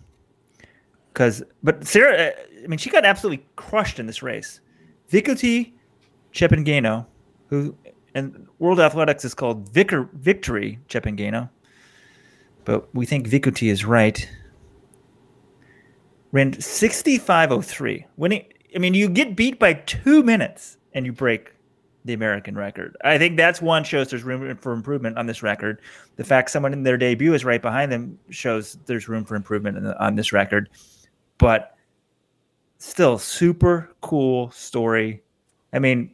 Because, but Sarah, uh, I mean, she got absolutely crushed in this race. Vicoty Chepngeno, who and World Athletics is called Vicar Victory Chepngeno but we think Vicoty is right. Ran 65.03. Winning, I mean, you get beat by two minutes and you break the American record. I think that's one shows there's room for improvement on this record. The fact someone in their debut is right behind them shows there's room for improvement on this record. But still, super cool story. I mean,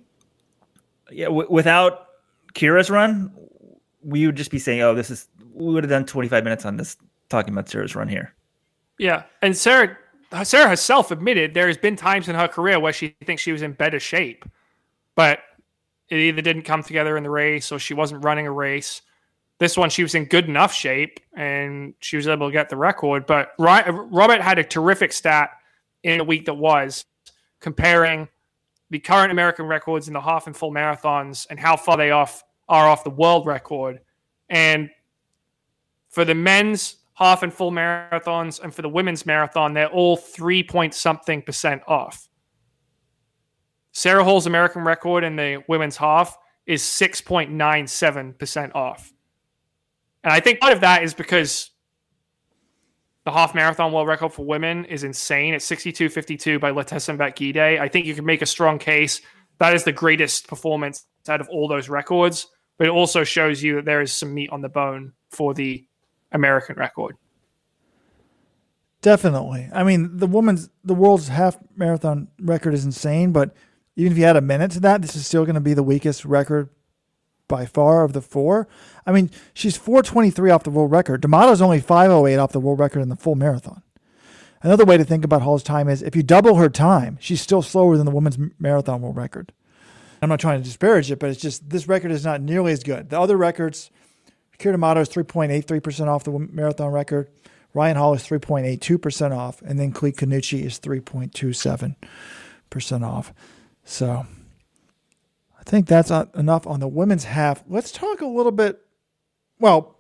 yeah, w- without Keira's run, we would just be saying, "Oh, this is we would have done 25 minutes on this talking about Sara's run here. Yeah, and Sara Sara herself admitted there has been times in her career where she thinks she was in better shape, but it either didn't come together in the race or she wasn't running a race. This one, she was in good enough shape and she was able to get the record. But Robert had a terrific stat in a week that was comparing the current American records in the half and full marathons and how far they off are off the world record. And for the men's half and full marathons and for the women's marathon, they're all three point something percent off. Sara Hall's American record in the women's half is 6.97% off. And I think part of that is because the half marathon world record for women is insane. It's 62.52 by Letesenbet Gidey. I think you can make a strong case that is the greatest performance out of all those records, but it also shows you that there is some meat on the bone for the American record. Definitely. I mean, the woman's the world's half marathon record is insane, but even if you add a minute to that, this is still going to be the weakest record by far of the four. I mean, she's 423 off the world record. D'Amato's only 508 off the world record in the full marathon. Another way to think about Hall's time is if you double her time, she's still slower than the women's marathon world record. I'm not trying to disparage it, but it's just this record is not nearly as good. The other records Keira D'Amato is 3.83% off the marathon record. Ryan Hall is 3.82% off, and then Khalid Khannouchi is 3.27% off. So I think that's enough on the women's half. Let's talk a little bit. Well,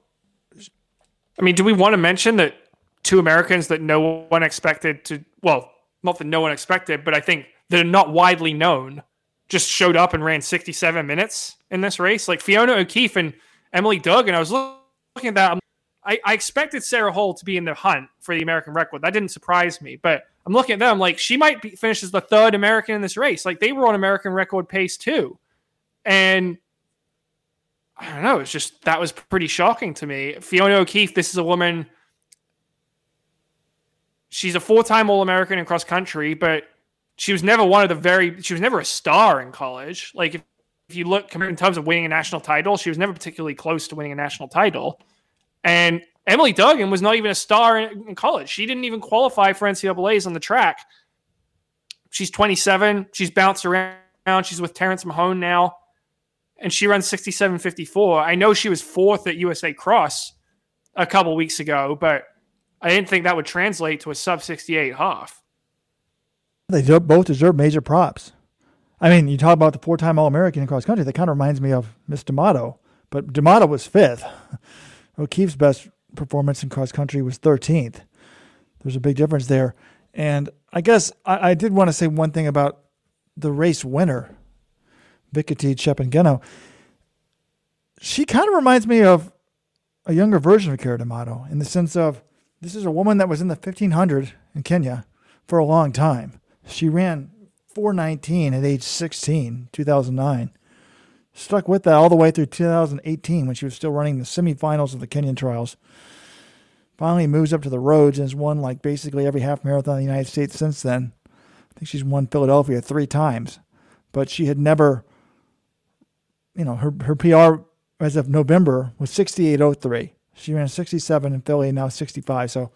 I mean, do we want to mention that two Americans that no one expected to, well, not that no one expected, but I think that are not widely known just showed up and ran 67 minutes in this race? Like Fiona O'Keeffe and Emily Durgin. I was looking at that. I, I expected Sara Hall to be in the hunt for the American record. That didn't surprise me, but I'm looking at them like she might be, finish as the third American in this race. Like they were on American record pace too. And I don't know, it's just that was pretty shocking to me. Fiona O'Keeffe, this is a woman. She's a four time All American in cross country, but she was never one of the very, she was never a star in college. Like if, if you look in terms of winning a national title, she was never particularly close to winning a national title. And Emily Durgin was not even a star in, in college. She didn't even qualify for NCAA's on the track. She's 27. She's bounced around. She's with Terrence Mahon now, and she runs 67.54. I know she was fourth at USA Cross a couple weeks ago, but I didn't think that would translate to a sub 68 half. They both deserve major props. I mean, you talk about the four-time All-American in cross country. That kind of reminds me of Miss D'Amato, but D'Amato was fifth. O'Keeffe's best performance in cross country was 13th. There's a big difference there. And I guess I, I did want to say one thing about the race winner, Vicoty Chepngeno. She kind of reminds me of a younger version of Keira D'Amato in the sense of this is a woman that was in the 1500 in Kenya for a long time. She ran 419 at age 16, 2009 stuck with that all the way through 2018 when she was still running the semifinals of the Kenyan trials. Finally moves up to the roads and has won like basically every half marathon in the United States since then. I think she's won Philadelphia three times, but she had never, you know, her, her PR as of November was 68.03. She ran 67 in Philly, and now 65. So,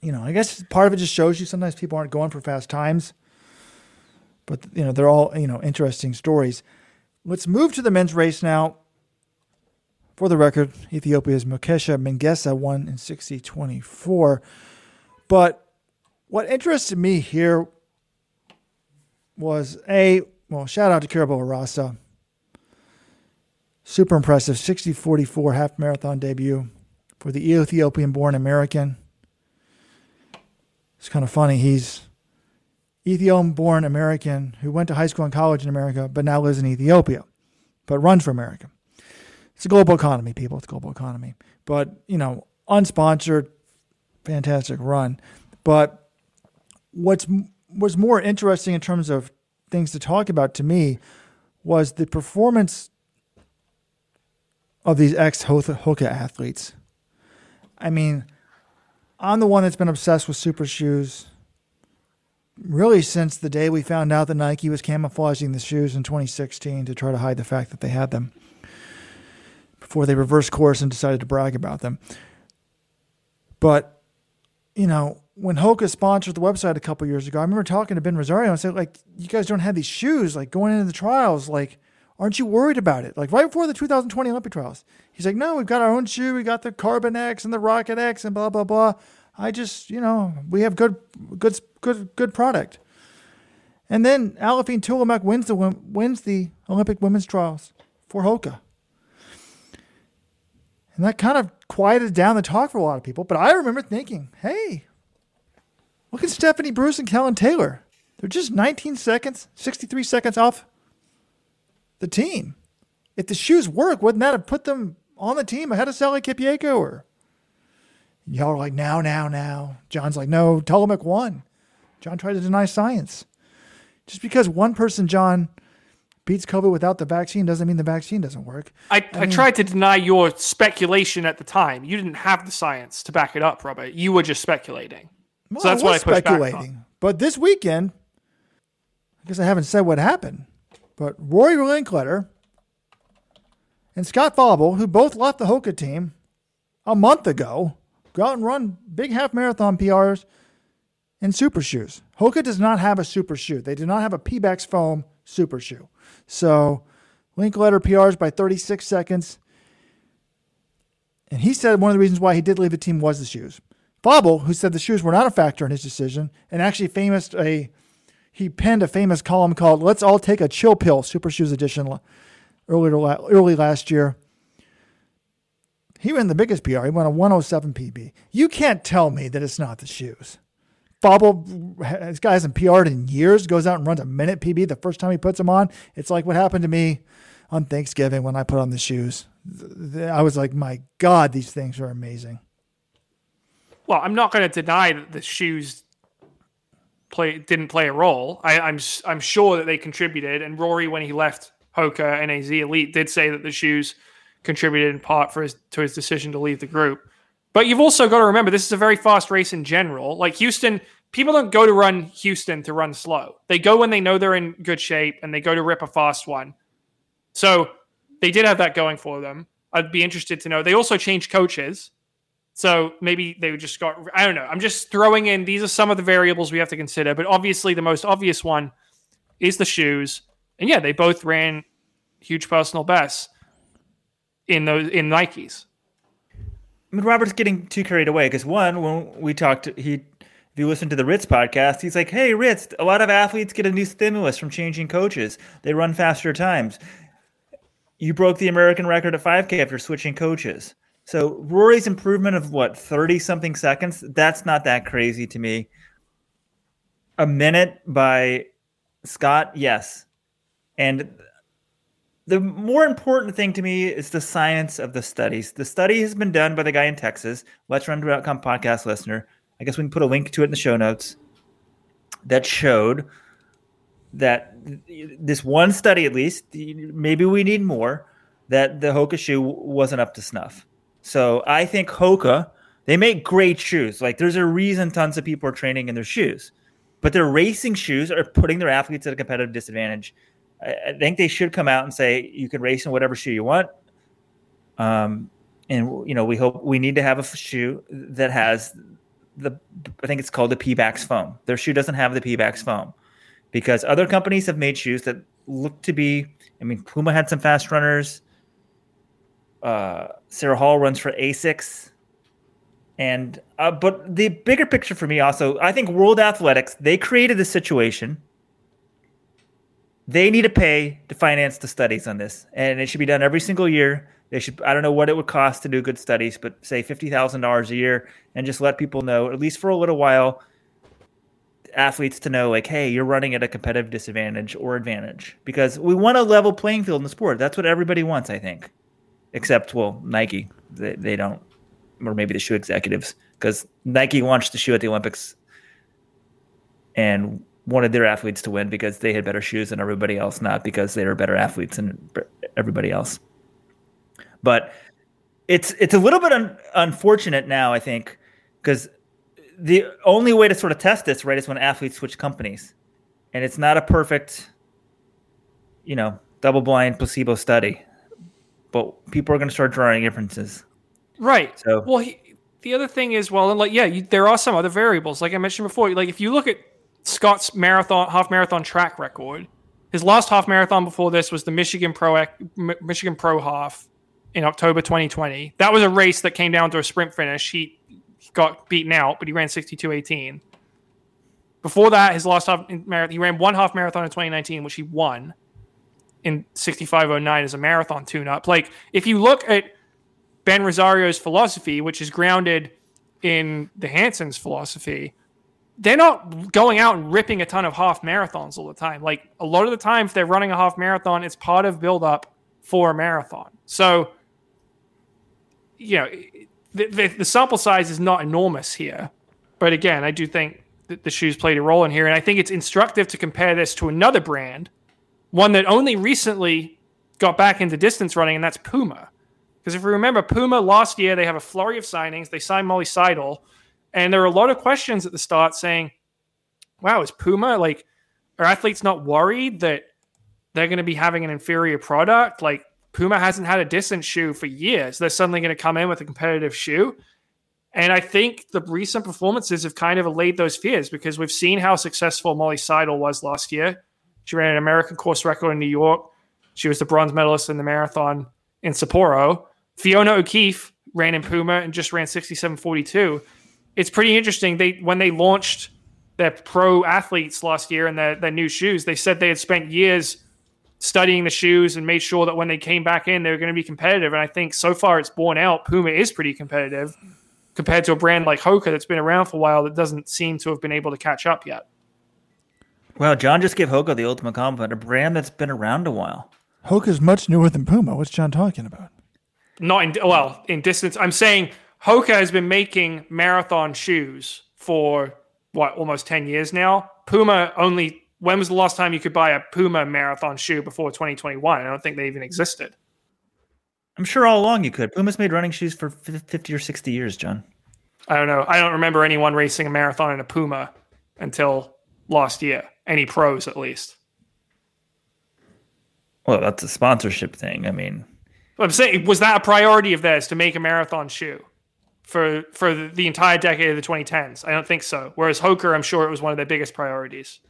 you know, I guess part of it just shows you sometimes people aren't going for fast times, but, you know, they're all, you know, interesting stories. Let's move to the men's race now. For the record, Ethiopia's Milkesa Mengesha won in 60-24. But what interested me here was a well, shout out to Kirubel Erassa. Super impressive 60-44 half marathon debut for the Ethiopian born American. It's kind of funny. He's Ethiopian born American who went to high school and college in America, but now lives in Ethiopia, but runs for America. It's a global economy, people. It's a global economy. But, you know, unsponsored, fantastic run. But what's was more interesting in terms of things to talk about to me was the performance of these ex Hoka athletes. I mean, I'm the one that's been obsessed with super shoes really since the day we found out that Nike was camouflaging the shoes in 2016 to try to hide the fact that they had them before they reversed course and decided to brag about them. But, you know, when Hoka sponsored the website a couple years ago, I remember talking to Ben Rosario and said, like, you guys don't have these shoes, like going into the trials, like, aren't you worried about it? Like right before the 2020 Olympic trials. He's like, no, we've got our own shoe. We got the Carbon X and the Rocket X and blah, blah, blah. I just, you know, we have good, good, good, good product. And then Aliphine Tuliamuk wins the wins the Olympic women's trials for Hoka. And that kind of quieted down the talk for a lot of people. But I remember thinking, hey, look at Stephanie Bruce and Kellyn Taylor. They're just 19 seconds, 63 seconds off the team. If the shoes work, wouldn't that have put them on the team ahead of Sally Kipyego or Y'all are like, now, now, now. John's like, no, Tuliamuk won. John tried to deny science. Just because one person, John, beats COVID without the vaccine doesn't mean the vaccine doesn't work. I, I, I mean, tried to deny your speculation at the time. You didn't have the science to back it up, Robert. You were just speculating. Well, so that's what I pushed speculating. back on. But this weekend, I guess I haven't said what happened, but Rory Linkletter and Scott Fauble, who both left the Hoka team a month ago, Go out and run big half marathon PRs in super shoes. Hoka does not have a super shoe. They do not have a Pebax foam super shoe. So Linkletter PRs by 36 seconds. And he said one of the reasons why he did leave the team was the shoes. Fauble, who said the shoes were not a factor in his decision, and actually famous a he penned a famous column called "Let's All Take a Chill Pill" Super Shoes Edition earlier early last year. He ran the biggest PR. He won a 107 PB. You can't tell me that it's not the shoes. Fauble, this guy hasn't PR'd in years, goes out and runs a minute PB the first time he puts them on. It's like what happened to me on Thanksgiving when I put on the shoes. I was like, my God, these things are amazing. Well, I'm not going to deny that the shoes play didn't play a role. I, I'm I'm sure that they contributed, and Rory, when he left Hoka and AZ Elite, did say that the shoes contributed in part for his to his decision to leave the group. But you've also got to remember this is a very fast race in general. Like Houston, people don't go to run Houston to run slow. They go when they know they're in good shape and they go to rip a fast one. So they did have that going for them. I'd be interested to know. They also changed coaches. So maybe they just got, I don't know. I'm just throwing in, these are some of the variables we have to consider. But obviously, the most obvious one is the shoes. And yeah, they both ran huge personal bests in those in Nikes. I mean, Robert's getting too carried away because one, when we talked, he if you listen to the Ritz podcast, he's like, "Hey, Ritz, a lot of athletes get a new stimulus from changing coaches. They run faster times. You broke the American record at 5K after switching coaches. So Rory's improvement of what 30 something seconds, that's not that crazy to me. A minute by Scott, yes. And the more important thing to me is the science of the studies. The study has been done by the guy in Texas, Let's Run Come podcast listener. I guess we can put a link to it in the show notes that showed that this one study, at least, maybe we need more, that the Hoka shoe wasn't up to snuff. So I think Hoka, they make great shoes. Like there's a reason tons of people are training in their shoes, but their racing shoes are putting their athletes at a competitive disadvantage. I, think they should come out and say you can race in whatever shoe you want. Um, and you know, we hope we need to have a shoe that has the I think it's called the Pebax foam. Their shoe doesn't have the Pebax foam because other companies have made shoes that look to be. I mean, Puma had some fast runners. Uh, Sara Hall runs for Asics, and uh, but the bigger picture for me also, I think World Athletics they created the situation they need to pay to finance the studies on this, and it should be done every single year. They should. I don't know what it would cost to do good studies, but say fifty thousand dollars a year, and just let people know, at least for a little while, athletes to know, like, hey, you're running at a competitive disadvantage or advantage, because we want a level playing field in the sport. That's what everybody wants, I think, except well, Nike. They, they don't, or maybe the shoe executives, because Nike launched the shoe at the Olympics, and wanted their athletes to win because they had better shoes than everybody else, not because they were better athletes than everybody else. But it's it's a little bit un- unfortunate now, I think, because the only way to sort of test this right is when athletes switch companies, and it's not a perfect, you know, double blind placebo study. But people are going to start drawing inferences. Right. So well. He, the other thing is, well, like, yeah, you, there are some other variables. Like I mentioned before, like if you look at Scott's marathon half marathon track record. His last half marathon before this was the Michigan Pro Michigan Pro half in October 2020. That was a race that came down to a sprint finish. He got beaten out, but he ran 62.18. Before that, his last half marathon, he ran one half marathon in 2019, which he won in 65.09 as a marathon tune-up. Like if you look at Ben Rosario's philosophy, which is grounded in the Hanson's philosophy, they're not going out and ripping a ton of half marathons all the time. Like a lot of the time, if they're running a half marathon, it's part of build up for a marathon. So, you know, the, the, the sample size is not enormous here. But again, I do think that the shoes played a role in here. And I think it's instructive to compare this to another brand, one that only recently got back into distance running, and that's Puma. Because if you remember, Puma last year, they have a flurry of signings. They signed Molly Seidel and there were a lot of questions at the start saying, wow, is Puma like, are athletes not worried that they're going to be having an inferior product? Like, Puma hasn't had a distance shoe for years. They're suddenly going to come in with a competitive shoe. And I think the recent performances have kind of allayed those fears because we've seen how successful Molly Seidel was last year. She ran an American course record in New York. She was the bronze medalist in the marathon in Sapporo. Fiona O'Keeffe ran in Puma and just ran 67.42 it's pretty interesting. They when they launched their pro athletes last year and their, their new shoes, they said they had spent years studying the shoes and made sure that when they came back in, they were going to be competitive. And I think so far it's borne out. Puma is pretty competitive compared to a brand like Hoka that's been around for a while that doesn't seem to have been able to catch up yet. Well, John just gave Hoka the ultimate compliment, a brand that's been around a while. Hoka is much newer than Puma. What's John talking about? Not in well in distance. I'm saying Hoka has been making marathon shoes for what almost ten years now. Puma only. When was the last time you could buy a Puma marathon shoe before 2021? I don't think they even existed. I'm sure all along you could. Puma's made running shoes for 50 or 60 years, John. I don't know. I don't remember anyone racing a marathon in a Puma until last year. Any pros, at least. Well, that's a sponsorship thing. I mean, I'm saying, was that a priority of theirs to make a marathon shoe for for the entire decade of the 2010s? I don't think so. Whereas Hoka, I'm sure it was one of their biggest priorities.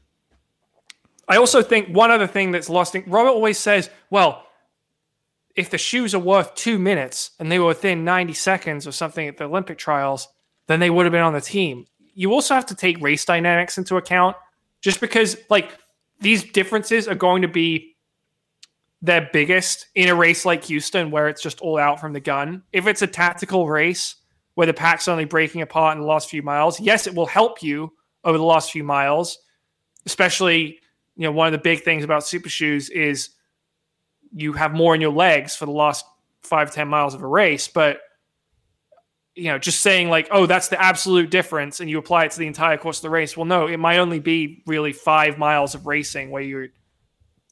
I also think one other thing that's lost. In, Robert always says, "Well, if the shoes are worth two minutes and they were within 90 seconds or something at the Olympic trials, then they would have been on the team." You also have to take race dynamics into account, just because like these differences are going to be their biggest in a race like Houston, where it's just all out from the gun. If it's a tactical race where the pack's only breaking apart in the last few miles, yes, it will help you over the last few miles. Especially, you know, one of the big things about super shoes is you have more in your legs for the last five, 10 miles of a race. But, you know, just saying like, oh, that's the absolute difference and you apply it to the entire course of the race. Well, no, it might only be really five miles of racing where you're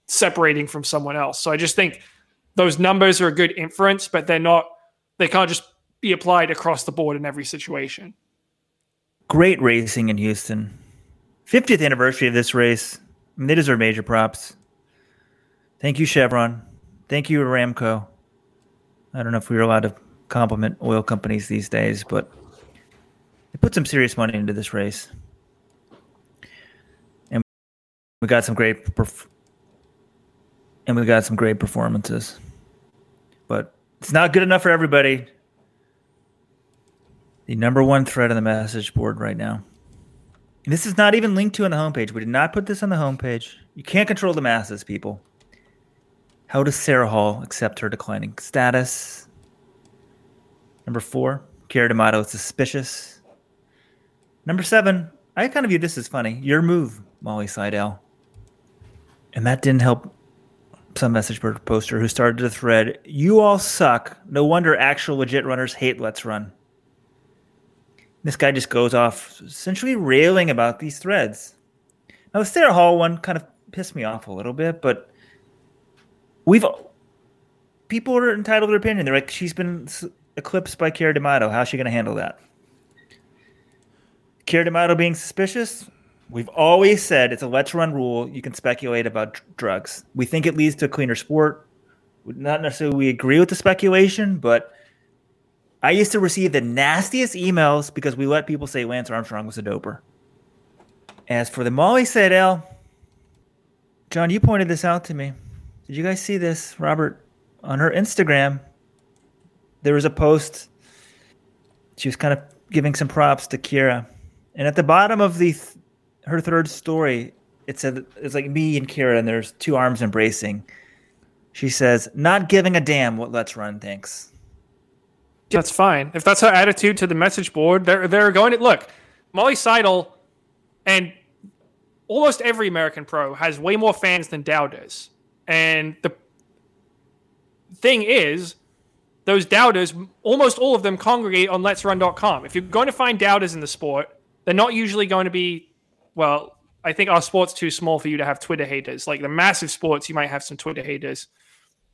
separating from someone else. So I just think those numbers are a good inference, but they're not, they can't just be applied across the board in every situation. Great racing in Houston. 50th anniversary of this race. I mean, they deserve major props. Thank you, Chevron. Thank you, Aramco. I don't know if we are allowed to compliment oil companies these days, but they put some serious money into this race. And we got some great perf- and we got some great performances. But it's not good enough for everybody. The number one thread on the message board right now. And this is not even linked to on the homepage. We did not put this on the homepage. You can't control the masses, people. How does Sara Hall accept her declining status? Number four, Keira D'Amato is suspicious. Number seven, I kind of view this as funny. Your move, Molly Seidel. And that didn't help some message board poster who started the thread. You all suck. No wonder actual legit runners hate Let's Run. This guy just goes off, essentially railing about these threads. Now, the Sara Hall one kind of pissed me off a little bit, but we've people are entitled to their opinion. They're like, she's been eclipsed by Keira D'Amato. How's she going to handle that? Keira D'Amato being suspicious, We've always said it's a let's run rule. You can speculate about drugs. We think it leads to a cleaner sport. Not necessarily we agree with the speculation, but I used to receive the nastiest emails because we let people say Lance Armstrong was a doper. As for the Molly Seidel, John, you pointed this out to me. Did you guys see this, Robert? On her Instagram, there was a post. She was kind of giving some props to Keira, And at the bottom of the th- her third story, it said it's like me and Keira, and there's two arms embracing. She says, "Not giving a damn what Let's Run thinks." That's fine. If that's her attitude to the message board, they're they're going to look. Molly Seidel and almost every American pro has way more fans than Dow does. And the thing is, those doubters, almost all of them congregate on Let'sRun.com. If you're going to find doubters in the sport, they're not usually going to be well, I think our sport's too small for you to have Twitter haters. Like the massive sports, you might have some Twitter haters.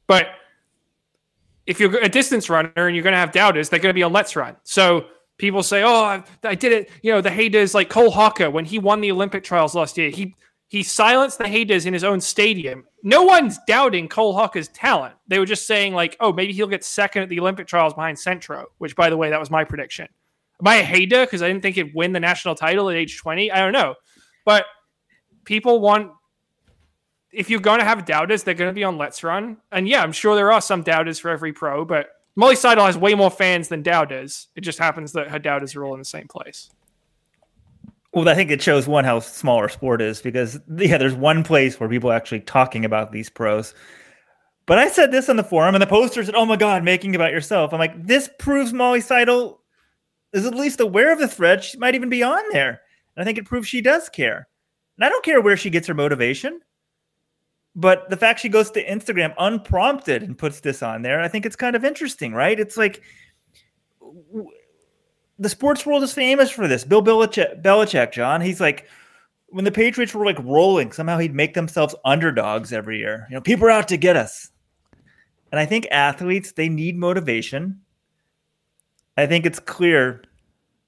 But if you're a distance runner and you're going to have doubters, they're going to be on Let's Run. So people say, "Oh, I, I, did it." You know, the haters like Cole Hocker when he won the Olympic trials last year. He he silenced the haters in his own stadium. No one's doubting Cole Hocker's talent. They were just saying like, "Oh, maybe he'll get second at the Olympic trials behind Centro," which, by the way, that was my prediction. Am I a hater because I didn't think he'd win the national title at age 20? I don't know. But people want if you're going to have doubters, they're going to be on Let's Run. And yeah, I'm sure there are some doubters for every pro, but Molly Seidel has way more fans than doubters. It just happens that her Dowders are all in the same place. Well, I think it shows one how small our sport is because yeah, there's one place where people are actually talking about these pros. But I said this on the forum, and the poster said, "Oh my God, making about yourself." I'm like, this proves Molly Seidel is at least aware of the thread. She might even be on there, and I think it proves she does care. And I don't care where she gets her motivation, but the fact she goes to Instagram unprompted and puts this on there, I think it's kind of interesting, right? It's like the sports world is famous for this. Bill Belichick, Belichick, John, he's like when the Patriots were like rolling, somehow he'd make themselves underdogs every year. You know, people are out to get us. And I think athletes, they need motivation. I think it's clear.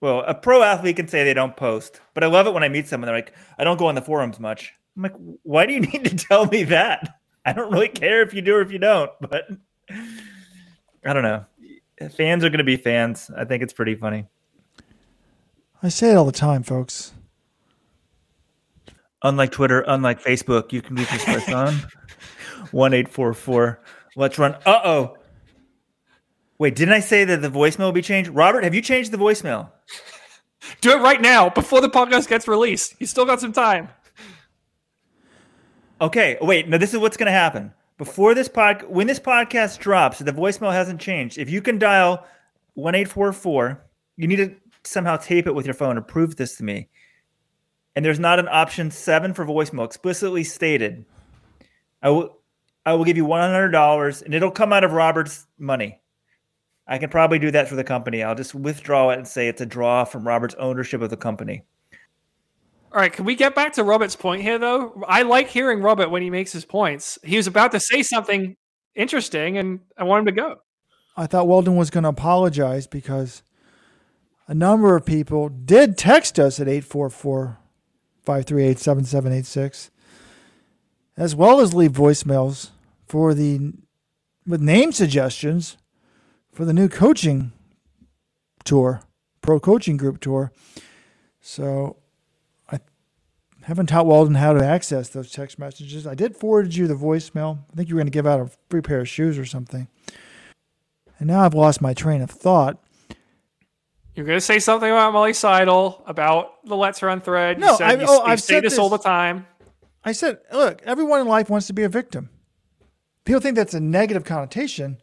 Well, a pro athlete can say they don't post, but I love it when I meet someone. They're like, I don't go on the forums much. I'm like, why do you need to tell me that? I don't really care if you do or if you don't, but I don't know. Fans are going to be fans. I think it's pretty funny. I say it all the time, folks. Unlike Twitter, unlike Facebook, you can reach us by phone. One eight four four. Let's run. Uh oh. Wait, didn't I say that the voicemail will be changed? Robert, have you changed the voicemail? Do it right now before the podcast gets released. You still got some time. Okay, wait. Now this is what's going to happen. Before this pod, when this podcast drops, the voicemail hasn't changed. If you can dial one eight four four, you need to somehow tape it with your phone or prove this to me. And there's not an option seven for voicemail explicitly stated. I will I will give you one hundred dollars and it'll come out of Robert's money. I can probably do that for the company. I'll just withdraw it and say it's a draw from Robert's ownership of the company. All right, can we get back to Robert's point here, though? I like hearing Robert when he makes his points. He was about to say something interesting, and I want him to go. I thought Weldon was going to apologize because a number of people did text us at 844 538 7786, as well as leave voicemails for the with name suggestions for the new coaching tour, pro coaching group tour. So I haven't taught Weldon how to access those text messages. I did forward you the voicemail. I think you were going to give out a free pair of shoes or something. And now I've lost my train of thought. You're going to say something about Molly Seidel, about the Let's Run thread. No, you said, I, you, oh, I've say said this, this all the time. I said, look, everyone in life wants to be a victim. People think that's a negative connotation.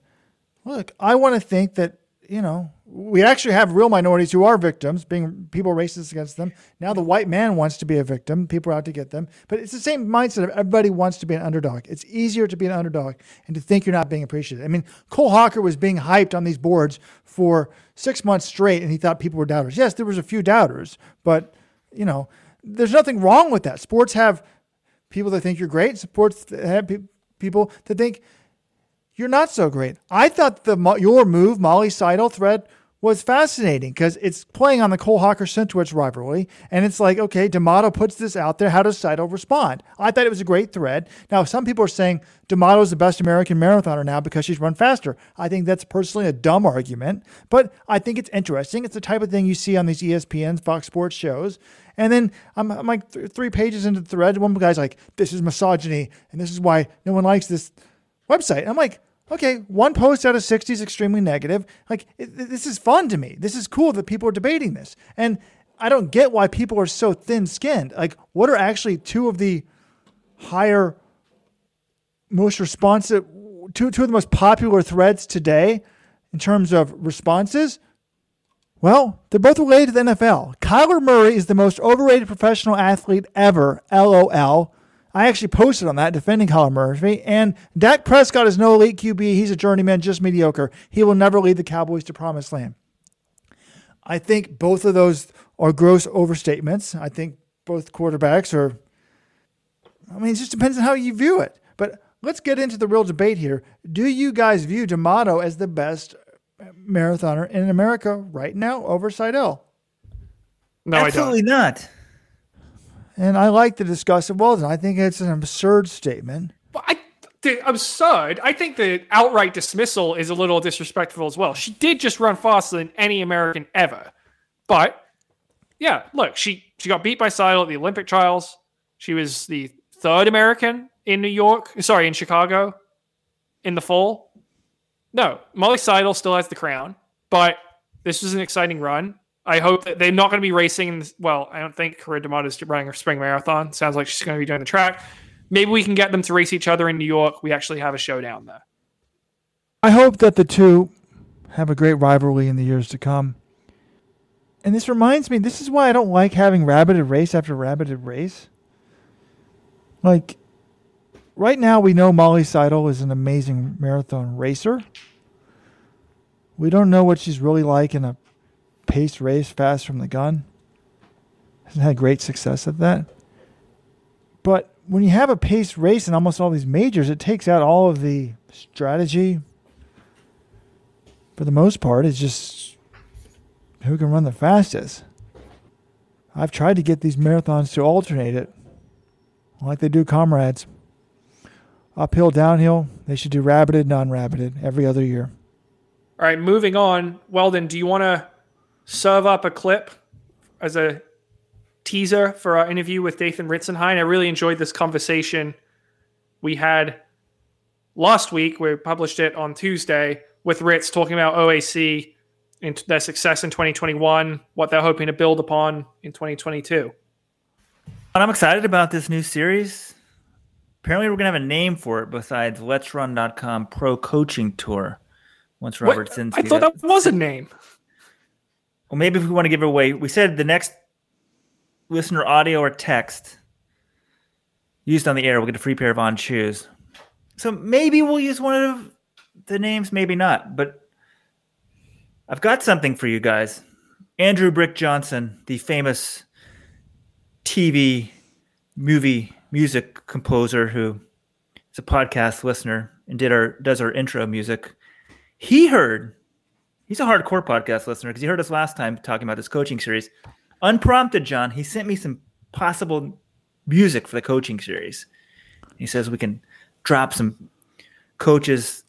Look, I want to think that, you know, we actually have real minorities who are victims, being people racist against them. Now the white man wants to be a victim. People are out to get them. But it's the same mindset of everybody wants to be an underdog. It's easier to be an underdog and to think you're not being appreciated. I mean, Cole Hocker was being hyped on these boards for six months straight and he thought people were doubters. Yes, there was a few doubters, but, you know, there's nothing wrong with that. Sports have people that think you're great. Sports have pe- people that think you're not so great. I thought the your move, Molly Seidel thread, was fascinating because it's playing on the Cole Hocker Centrowitz rivalry. And it's like, okay, D'Amato puts this out there. How does Seidel respond? I thought it was a great thread. Now, some people are saying D'Amato is the best American marathoner now because she's run faster. I think that's personally a dumb argument, but I think it's interesting. It's the type of thing you see on these ESPN, Fox Sports shows. And then I'm, I'm like th- three pages into the thread. One guy's like, this is misogyny, and this is why no one likes this website. I'm like, okay, one post out of 60 is extremely negative. Like, it, this is fun to me. This is cool that people are debating this. And I don't get why people are so thin skinned. Like, what are actually two of the higher, most responsive, two, two of the most popular threads today in terms of responses? Well, they're both related to the NFL. Kyler Murray is the most overrated professional athlete ever, LOL. I actually posted on that defending Kyler Murray. And Dak Prescott is no elite QB. He's a journeyman, just mediocre. He will never lead the Cowboys to promised land. I think both of those are gross overstatements. I think both quarterbacks are, I mean, it just depends on how you view it. But let's get into the real debate here. Do you guys view D'Amato as the best marathoner in America right now over Seidel? No, i Absolutely not. And I like it. Well, I think it's an absurd statement. But I, the absurd. I think the outright dismissal is a little disrespectful as well. She did just run faster than any American ever. But yeah, look, she she got beat by Seidel at the Olympic trials. She was the third American in New York, sorry, in Chicago in the fall. No, Molly Seidel still has the crown, but this was an exciting run. I hope that they're not going to be racing. Well, I don't think Keira D'Amato is running her spring marathon. Sounds like she's going to be doing the track. Maybe we can get them to race each other in New York. We actually have a showdown there. I hope that the two have a great rivalry in the years to come. And this reminds me, this is why I don't like having rabbited race after rabbited race. Like, right now we know Molly Seidel is an amazing marathon racer. We don't know what she's really like in a paced race, fast from the gun. Hasn't had great success at that. But when you have a pace race in almost all these majors, it takes out all of the strategy. For the most part, it's just who can run the fastest. I've tried to get these marathons to alternate it, like they do comrades. Uphill, downhill, they should do rabbited, non rabbited every other year. All right, moving on. Weldon, do you want to serve up a clip as a teaser for our interview with Dathan Ritzenhein? I really enjoyed this conversation we had last week. We published it on Tuesday with Ritz talking about OAC and their success in 2021, what they're hoping to build upon in 2022. And I'm excited about this new series. Apparently, we're going to have a name for it besides Let's Run.com Pro Coaching Tour once Robert What? I thought that was a name. Well, maybe if we want to give away, we said the next listener audio or text used on the air, we'll get a free pair of on shoes. So maybe we'll use one of the names, maybe not. But I've got something for you guys. Andrew Brick Johnson, the famous TV, movie, music composer who is a podcast listener and did our does our intro music. He heard He's a hardcore podcast listener because he heard us last time talking about this coaching series. Unprompted, John, he sent me some possible music for the coaching series. He says we can drop some coaches'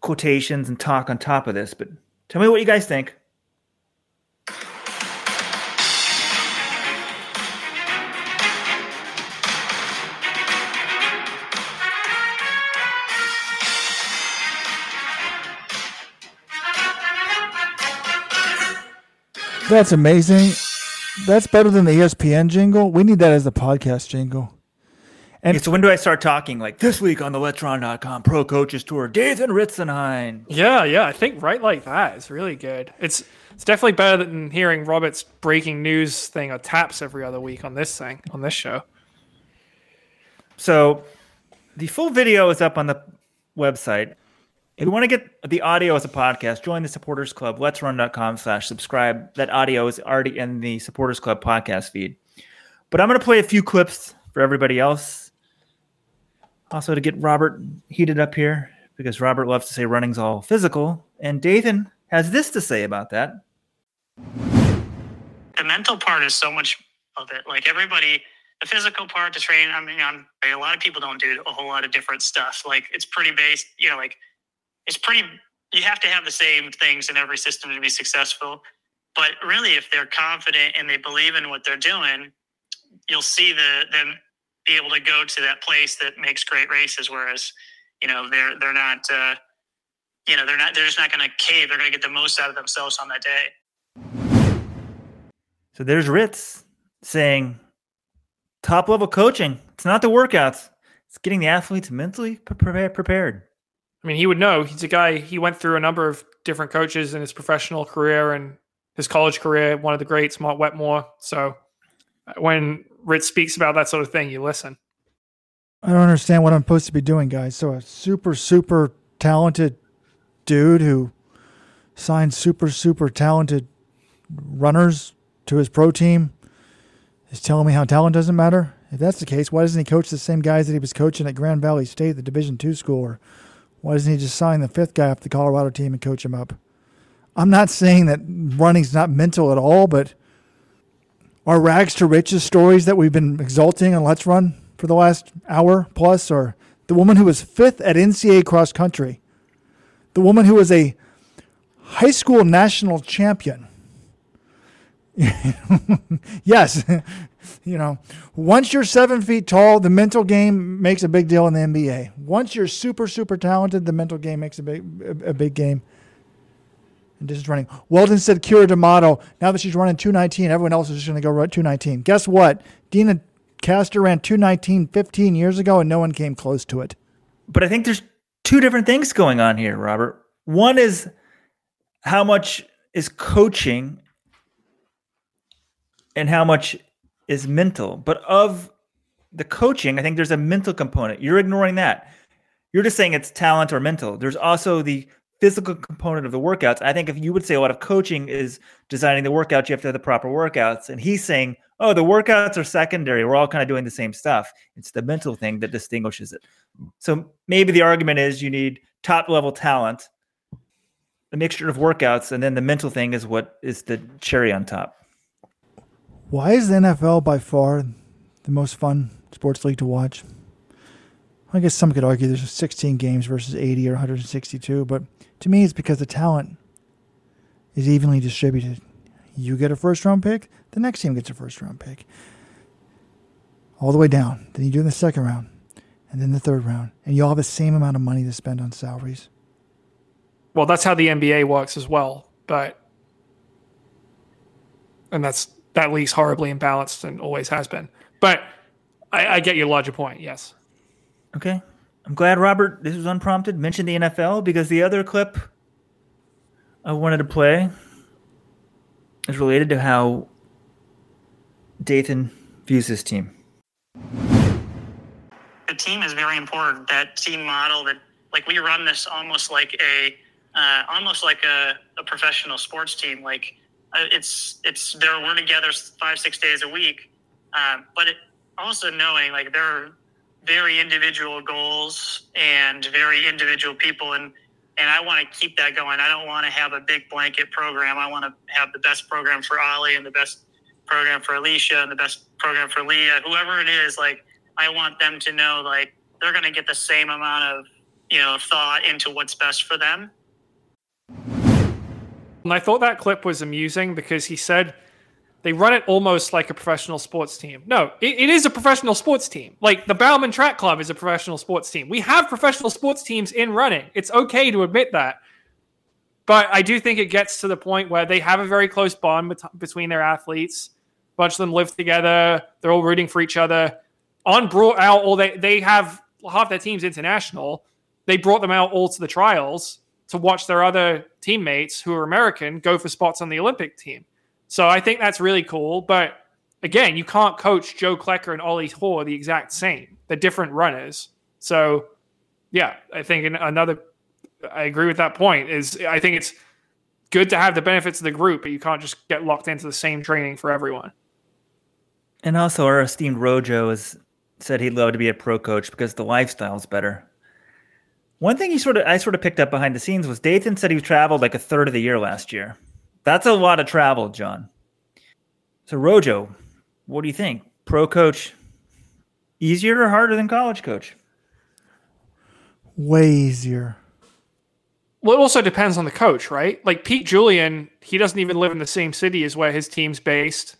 quotations and talk on top of this. But tell me what you guys think. That's amazing. That's better than the ESPN jingle. We need that as the podcast jingle. And Okay, so when do I start talking? Like this week on the Let's Run.com Pro Coaches Tour, Dathan Ritzenhein. Yeah, yeah, I think right like that is really good. It's it's definitely better than hearing Robert's breaking news thing or taps every other week on this thing on this show. So the full video is up on the website. If you want to get the audio as a podcast, join the supporters club, let'srun.com slash subscribe. That audio is already in the supporters club podcast feed. But I'm going to play a few clips for everybody else. Also to get Robert heated up here because Robert loves to say running's all physical. And Dathan has this to say about that. the mental part is so much of it. Like everybody, the physical part, the training. I mean, I'm, a lot of people don't do a whole lot of different stuff. Like it's pretty based, you know, like it's pretty. You have to have the same things in every system to be successful. But really, if they're confident and they believe in what they're doing, you'll see the them be able to go to that place that makes great races. Whereas, you know, they're they're not. Uh, you know, they're not. They're just not going to cave. They're going to get the most out of themselves on that day. So there's Ritz saying top level coaching. It's not the workouts, it's getting the athletes mentally pre- prepared. I mean, he would know. He's a guy. He went through a number of different coaches in his professional career and his college career. One of the greats, Mark Wetmore. So uh, when Ritz speaks about that sort of thing, you listen. I don't understand what I'm supposed to be doing, guys. So a super, super talented dude who signed super, super talented runners to his pro team is telling me how talent doesn't matter. If that's the case, why doesn't he coach the same guys that he was coaching at Grand Valley State, the Division two school? Or why doesn't he just sign the fifth guy off the Colorado team and coach him up? I'm not saying that running's not mental at all, but our rags to riches stories that we've been exalting on Let's Run for the last hour plus, or the woman who was fifth at NCAA cross country, the woman who was a high school national champion. yes, You know, once you're seven feet tall, the mental game makes a big deal in the NBA. Once you're super, super talented, the mental game makes a big, a, a big game. And distance running. Weldon said Keira D'Amato. Now that she's running 219, everyone else is just going to go run 219. Guess what? Deena Kastor ran 219 15 years ago, and no one came close to it. But I think there's two different things going on here, Robert. One is how much is coaching and how much is mental. But of the coaching, I think there's a mental component. You're ignoring that. You're just saying it's talent or mental. There's also the physical component of the workouts. I think if you would say a lot of coaching is designing the workouts, you have to have the proper workouts. And he's saying, oh, the workouts are secondary. We're all kind of doing the same stuff. It's the mental thing that distinguishes it. So maybe the argument is you need top level talent, a mixture of workouts, and then the mental thing is what is the cherry on top. Why is the NFL by far the most fun sports league to watch? I guess some could argue there's 16 games versus 80 or 162, but to me, it's because the talent is evenly distributed. You get a first round pick, the next team gets a first round pick. All the way down. Then you do in the second round, and then the third round. And you all have the same amount of money to spend on salaries. Well, that's how the NBA works as well. But, and that's, that league's horribly imbalanced and always has been. But I, I get your larger point, yes. Okay. I'm glad Robert, this was unprompted, mentioned the NFL because the other clip I wanted to play is related to how Dathan views his team. The team is very important. That team model that like we run this almost like a uh, almost like a, a professional sports team. Like uh, it's it's there we're together five six days a week, um, but it also knowing like there are very individual goals and very individual people and and I want to keep that going. I don't want to have a big blanket program. I want to have the best program for Ollie and the best program for Alicia and the best program for Leah, whoever it is. Like I want them to know like they're going to get the same amount of you know thought into what's best for them. And I thought that clip was amusing because he said they run it almost like a professional sports team. No, it, it is a professional sports team. Like the Bowerman Track Club is a professional sports team. We have professional sports teams in running. It's okay to admit that. But I do think it gets to the point where they have a very close bond bet- between their athletes. A bunch of them live together. They're all rooting for each other. On brought out, or they they have half their teams international. They brought them out all to the trials to watch their other teammates who are American go for spots on the Olympic team. So I think that's really cool. But again, you can't coach Joe Klecker and Ollie Hoare the exact same. They're different runners. So yeah, I think another I agree with that point is I think it's good to have the benefits of the group, but you can't just get locked into the same training for everyone. And also our esteemed Rojo has said he'd love to be a pro coach because the lifestyle's better. One thing he sort of I sort of picked up behind the scenes was Dathan said he traveled like a third of the year last year. That's a lot of travel, John. So Rojo, what do you think? Pro coach easier or harder than college coach? Way easier. Well, it also depends on the coach, right? Like Pete Julian, he doesn't even live in the same city as where his team's based.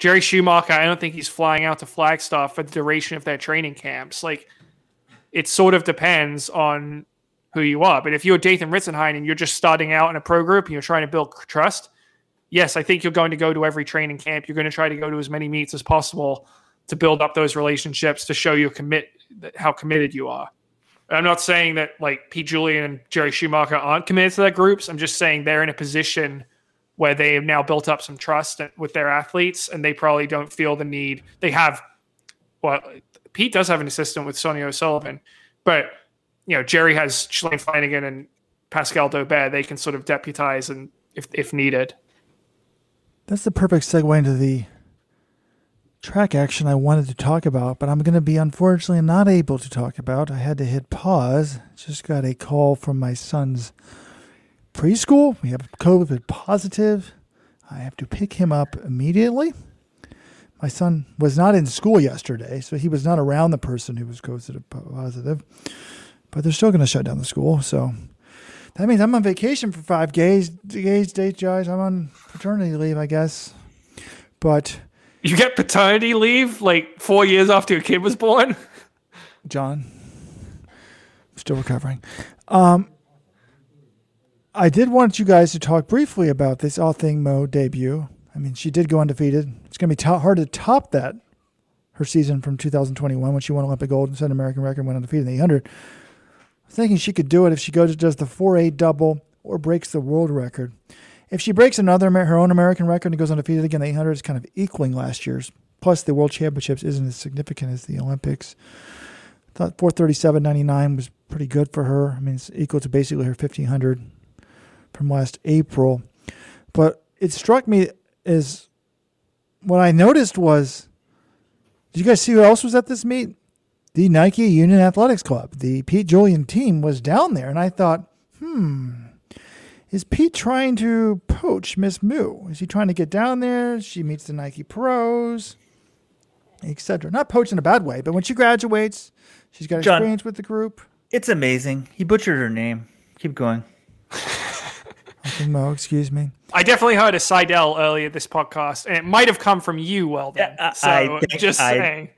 Jerry Schumacher, I don't think he's flying out to Flagstaff for the duration of their training camps. Like, it sort of depends on who you are. But if you're Dathan Ritzenhein and you're just starting out in a pro group and you're trying to build trust, yes, I think you're going to go to every training camp. You're going to try to go to as many meets as possible to build up those relationships to show you commit how committed you are. I'm not saying that like Pete Julian and Jerry Schumacher aren't committed to their groups. I'm just saying they're in a position where they have now built up some trust with their athletes and they probably don't feel the need. They have, well, Pete does have an assistant with Sonny O'Sullivan, but you know, Jerry has Shalane Flanagan and Pascal Dobert. They can sort of deputize and if if needed. That's the perfect segue into the track action I wanted to talk about, but I'm going to be unfortunately not able to talk about. I had to hit pause. Just got a call from my son's preschool. We have COVID positive. I have to pick him up immediately. My son was not in school yesterday, so he was not around the person who was COVID positive. But they're still going to shut down the school, so that means I'm on vacation for five days. Days, days, guys. I'm on paternity leave, I guess. But You get paternity leave like four years after your kid was born. John, I'm still recovering. Um, I did want you guys to talk briefly about this Athing Mo debut. I mean, she did go undefeated. It's going to be to- hard to top that. Her season from 2021 when she won Olympic gold and set an American record, went undefeated in the 800. I'm thinking she could do it if she goes does the 4-8 double or breaks the world record. If she breaks another her own American record and goes undefeated again, the 800 is kind of equaling last year's. Plus, the World Championships isn't as significant as the Olympics. I thought 437.99 was pretty good for her. I mean, it's equal to basically her 1500 from last April. But it struck me as what I noticed was did you guys see who else was at this meet? The Nike Union Athletics Club. The Pete Julian team was down there, and I thought, hmm, is Pete trying to poach Miss Moo? Is he trying to get down there? She meets the Nike pros, etc. Not poach in a bad way, but when she graduates, she's got John. experience with the group. It's amazing. He butchered her name. Keep going. Okay, Mo, excuse me. I definitely heard a Seidel earlier this podcast, and it might have come from you, Weldon. Yeah, I- so I think just I- saying.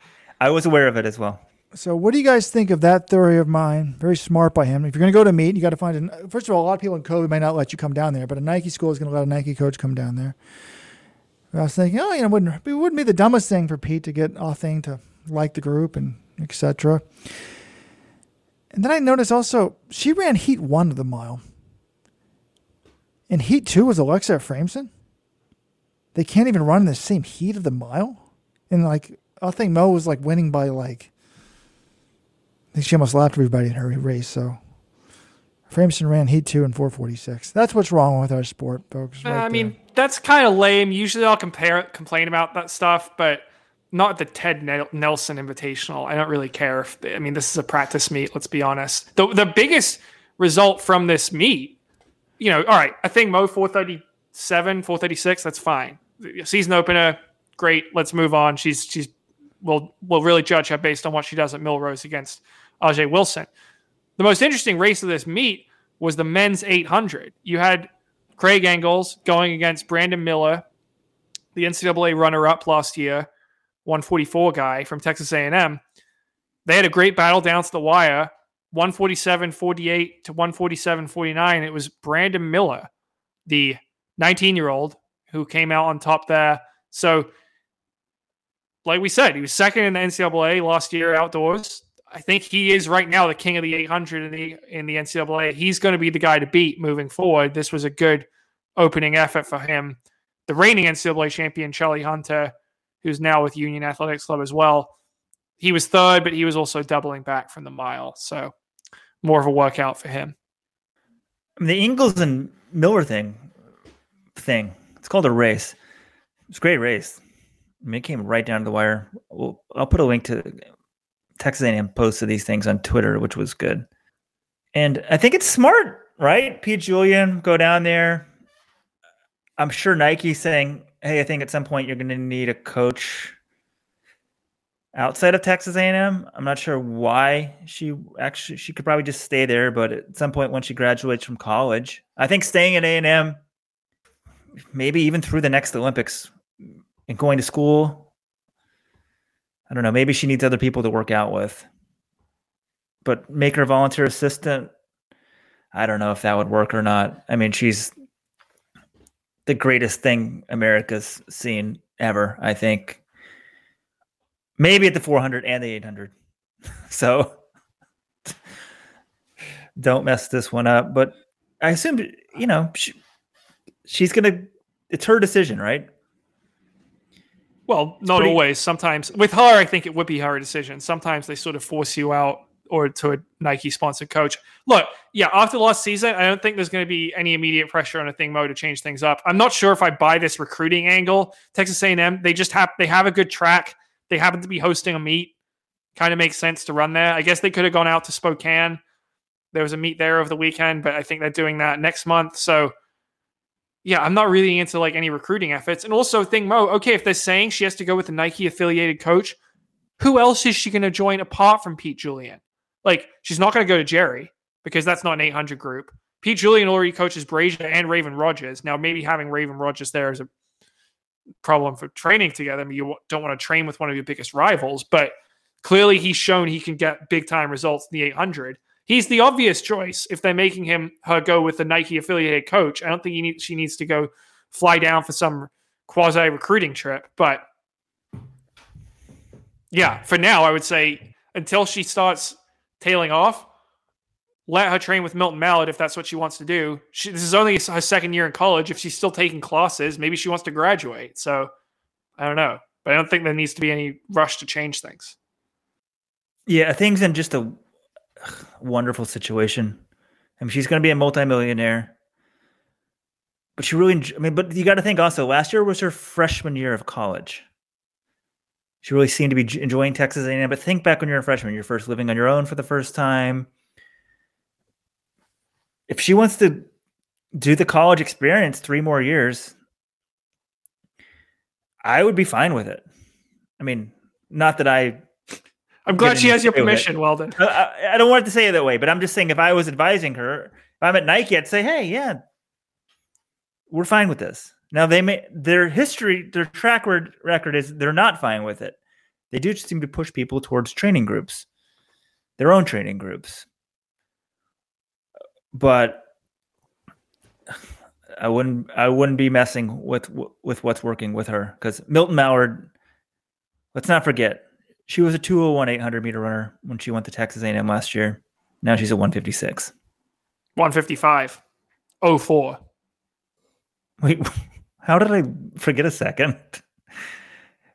I was aware of it as well. So, what do you guys think of that theory of mine? Very smart by him. If you're going to go to meet, you got to find. A, first of all, a lot of people in Kobe may not let you come down there, but a Nike school is going to let a Nike coach come down there. I was thinking, oh, you know, wouldn't it wouldn't be the dumbest thing for Pete to get a thing to like the group and etc. And then I noticed also she ran Heat one of the mile, and Heat two was Alexa Efraimson. They can't even run in the same heat of the mile, and like I think Mo was like winning by like I think she almost lapped everybody in her race. So Frameson ran heat two and 446. That's what's wrong with our sport, folks. Uh, right I mean, that's kind of lame. Usually I'll compare complain about that stuff, but not the Ted Nelson Invitational. I don't really care if I mean this is a practice meet. Let's be honest. The the biggest result from this meet, you know, all right. I think Mo 437, 436. That's fine. Season opener, great. Let's move on. She's she's we'll we'll really judge her based on what she does at Millrose against Ajeé Wilson. The most interesting race of this meet was the men's 800. You had Craig Engels going against Brandon Miller, the NCAA runner-up last year, 144 guy from Texas A&M. They had a great battle down to the wire, 147-48 to 147-49. It was Brandon Miller, the 19-year-old, who came out on top there. So, like we said, he was second in the NCAA last year outdoors. I think he is right now the king of the 800 in the in the NCAA. He's going to be the guy to beat moving forward. This was a good opening effort for him. The reigning NCAA champion Charlie Hunter, who's now with Union Athletics Club as well, he was third, but he was also doubling back from the mile, so more of a workout for him. The Engels and Miller thing, thing. It's called a race. It's a great race. I mean, it came right down to the wire. I'll put a link to Texas A&M posted these things on Twitter, which was good. And I think it's smart, right? Pete Julian go down there. I'm sure Nike's saying, "Hey, I think at some point you're going to need a coach outside of Texas A&M." I'm not sure why she actually she could probably just stay there, but at some point when she graduates from college, I think staying at A&M, maybe even through the next Olympics, and going to school. I don't know. Maybe she needs other people to work out with, but make her volunteer assistant. I don't know if that would work or not. I mean, she's the greatest thing America's seen ever. I think maybe at the 400 and the 800. So don't mess this one up. But I assume you know she, she's gonna. It's her decision, right? Well, not pretty- always. Sometimes with her, I think it would be her decision. Sometimes they sort of force you out or to a Nike sponsored coach. Look, yeah, after last season, I don't think there's going to be any immediate pressure on a thing mode to change things up. I'm not sure if I buy this recruiting angle. Texas A&M, they just have they have a good track. They happen to be hosting a meet. Kind of makes sense to run there. I guess they could have gone out to Spokane. There was a meet there over the weekend, but I think they're doing that next month. So yeah, I'm not really into like any recruiting efforts. And also, Thing Mo, okay, if they're saying she has to go with a Nike affiliated coach, who else is she going to join apart from Pete Julian? Like, she's not going to go to Jerry because that's not an 800 group. Pete Julian already coaches Brazier and Raven Rogers. Now, maybe having Raven Rogers there is a problem for training together. I mean, you don't want to train with one of your biggest rivals, but clearly he's shown he can get big time results in the 800. He's the obvious choice if they're making him her go with the Nike affiliated coach. I don't think he need, she needs to go fly down for some quasi recruiting trip, but yeah, for now I would say until she starts tailing off, let her train with Milton Mallard if that's what she wants to do. She, this is only her second year in college. If she's still taking classes, maybe she wants to graduate. So I don't know, but I don't think there needs to be any rush to change things. Yeah, things in just a wonderful situation. I mean, she's going to be a multimillionaire, but she really. I mean, but you got to think also. Last year was her freshman year of college. She really seemed to be enjoying Texas A&M. But think back when you're a freshman, you're first living on your own for the first time if she wants to do the college experience three more years, I would be fine with it. I mean, not that I. I'm glad she has your permission, Weldon. I, I, don't want to say it that way, but I'm just saying if I was advising her, if I'm at Nike, I'd say, hey, yeah, we're fine with this. Now they may their history, their track record is they're not fine with it. They do seem to push people towards training groups, their own training groups but I wouldn't I wouldn't be messing with with what's working with her because Milton Mallard. Let's not forget she was a 201 800 meter runner when she went to Texas A&M last year. Now she's a 156. 155. 04. Wait, how did I forget a second?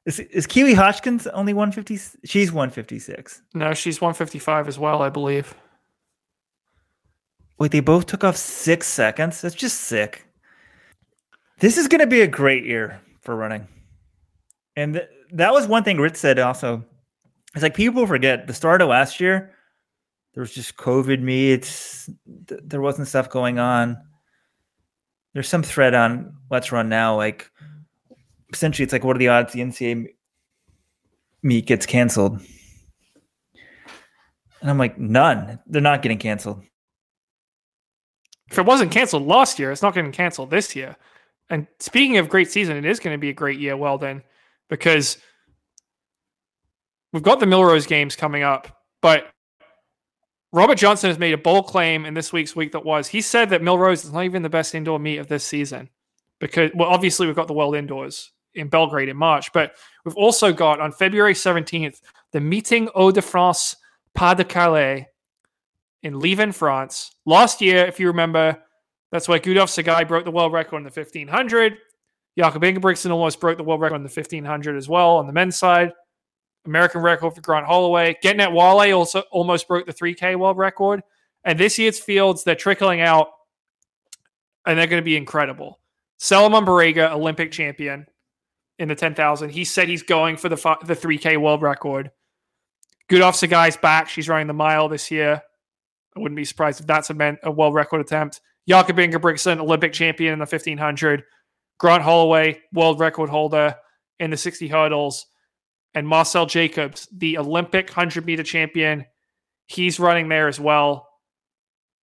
Is is Keely Hodgkins only 150? She's 156. No, she's 155 as well, I believe. Wait, they both took off six seconds? That's just sick. This is going to be a great year for running. And th- that was one thing Ritz said also. It's like people forget the start of last year, there was just COVID meets, th- there wasn't stuff going on. There's some thread on Let's Run Now. Like, essentially, it's like, what are the odds the NCAA meet gets canceled? And I'm like, none. They're not getting canceled if it wasn't canceled last year, it's not going getting canceled this year. And speaking of great season, it is going to be a great year. Well, then, because we've got the Millrose games coming up, but Robert Johnson has made a bold claim in this week's week that was he said that Millrose is not even the best indoor meet of this season because, well, obviously we've got the World Indoors in Belgrade in March, but we've also got on February 17th the Meeting Hauts-de-France Pas de Calais in Liévin, France. Last year, if you remember, that's where Gudaf Tsegay broke the world record in the 1500. Jakob Ingebrigtsen almost broke the world record in the 1500 as well on the men's side. American record for Grant Holloway. Getnet Wale also almost broke the 3K world record. And this year's fields, they're trickling out and they're going to be incredible. Salomon Barega, Olympic champion in the 10,000. He said he's going for the, the 3K world record. Gudaf Tsegay's back. She's running the mile this year. I wouldn't be surprised if that's a, a world record attempt. Jakob Ingebrigtsen, Olympic champion in the 1500. Grant Holloway, world record holder in the 60 hurdles. And Marcell Jacobs, the Olympic 100 meter champion. He's running there as well.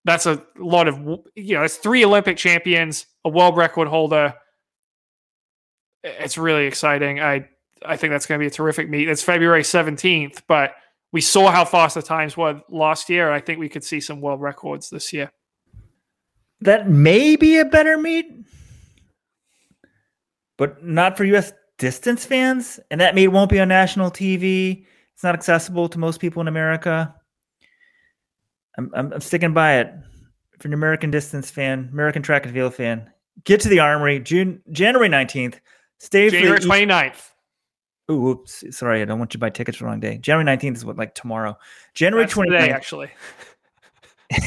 That's a lot of, you know, it's three Olympic champions, a world record holder. It's really exciting. I, I think that's going to be a terrific meet. It's February 17th, but we saw how fast the times were last year. I think we could see some world records this year. That may be a better meet, but not for U.S. distance fans. And that meet won't be on national TV. It's not accessible to most people in America. I'm, I'm, I'm sticking by it. For an American distance fan, American track and field fan, get to the Armory June January 19th. Stay for January 29th. Oh, oops. Sorry, I don't want you to buy tickets for the wrong day. January 19th is what, like tomorrow. January 29th. actually.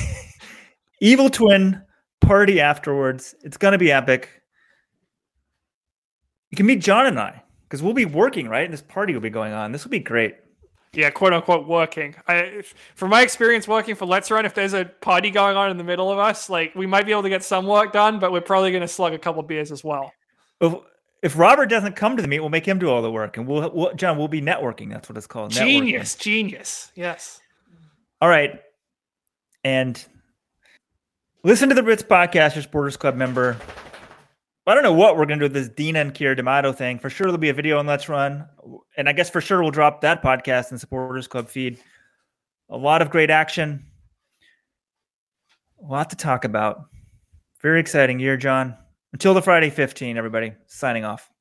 Evil Twin party afterwards. It's going to be epic. You can meet John and I because we'll be working, right? And this party will be going on. This will be great. Yeah, quote unquote working. I, from my experience working for Let's Run, if there's a party going on in the middle of us, like we might be able to get some work done, but we're probably going to slug a couple beers as well. well if Robert doesn't come to the meet, we'll make him do all the work, and we'll, we'll John, we'll be networking. That's what it's called. Genius, networking. genius. Yes. All right, and listen to the Ritz podcast, your Sporters Club member. I don't know what we're gonna do with this Deena and Keira D'Amato thing. For sure, there'll be a video on Let's Run, and I guess for sure we'll drop that podcast in Supporters Club feed. A lot of great action, a lot to talk about. Very exciting year, John. Until the Friday 15, everybody. Signing off.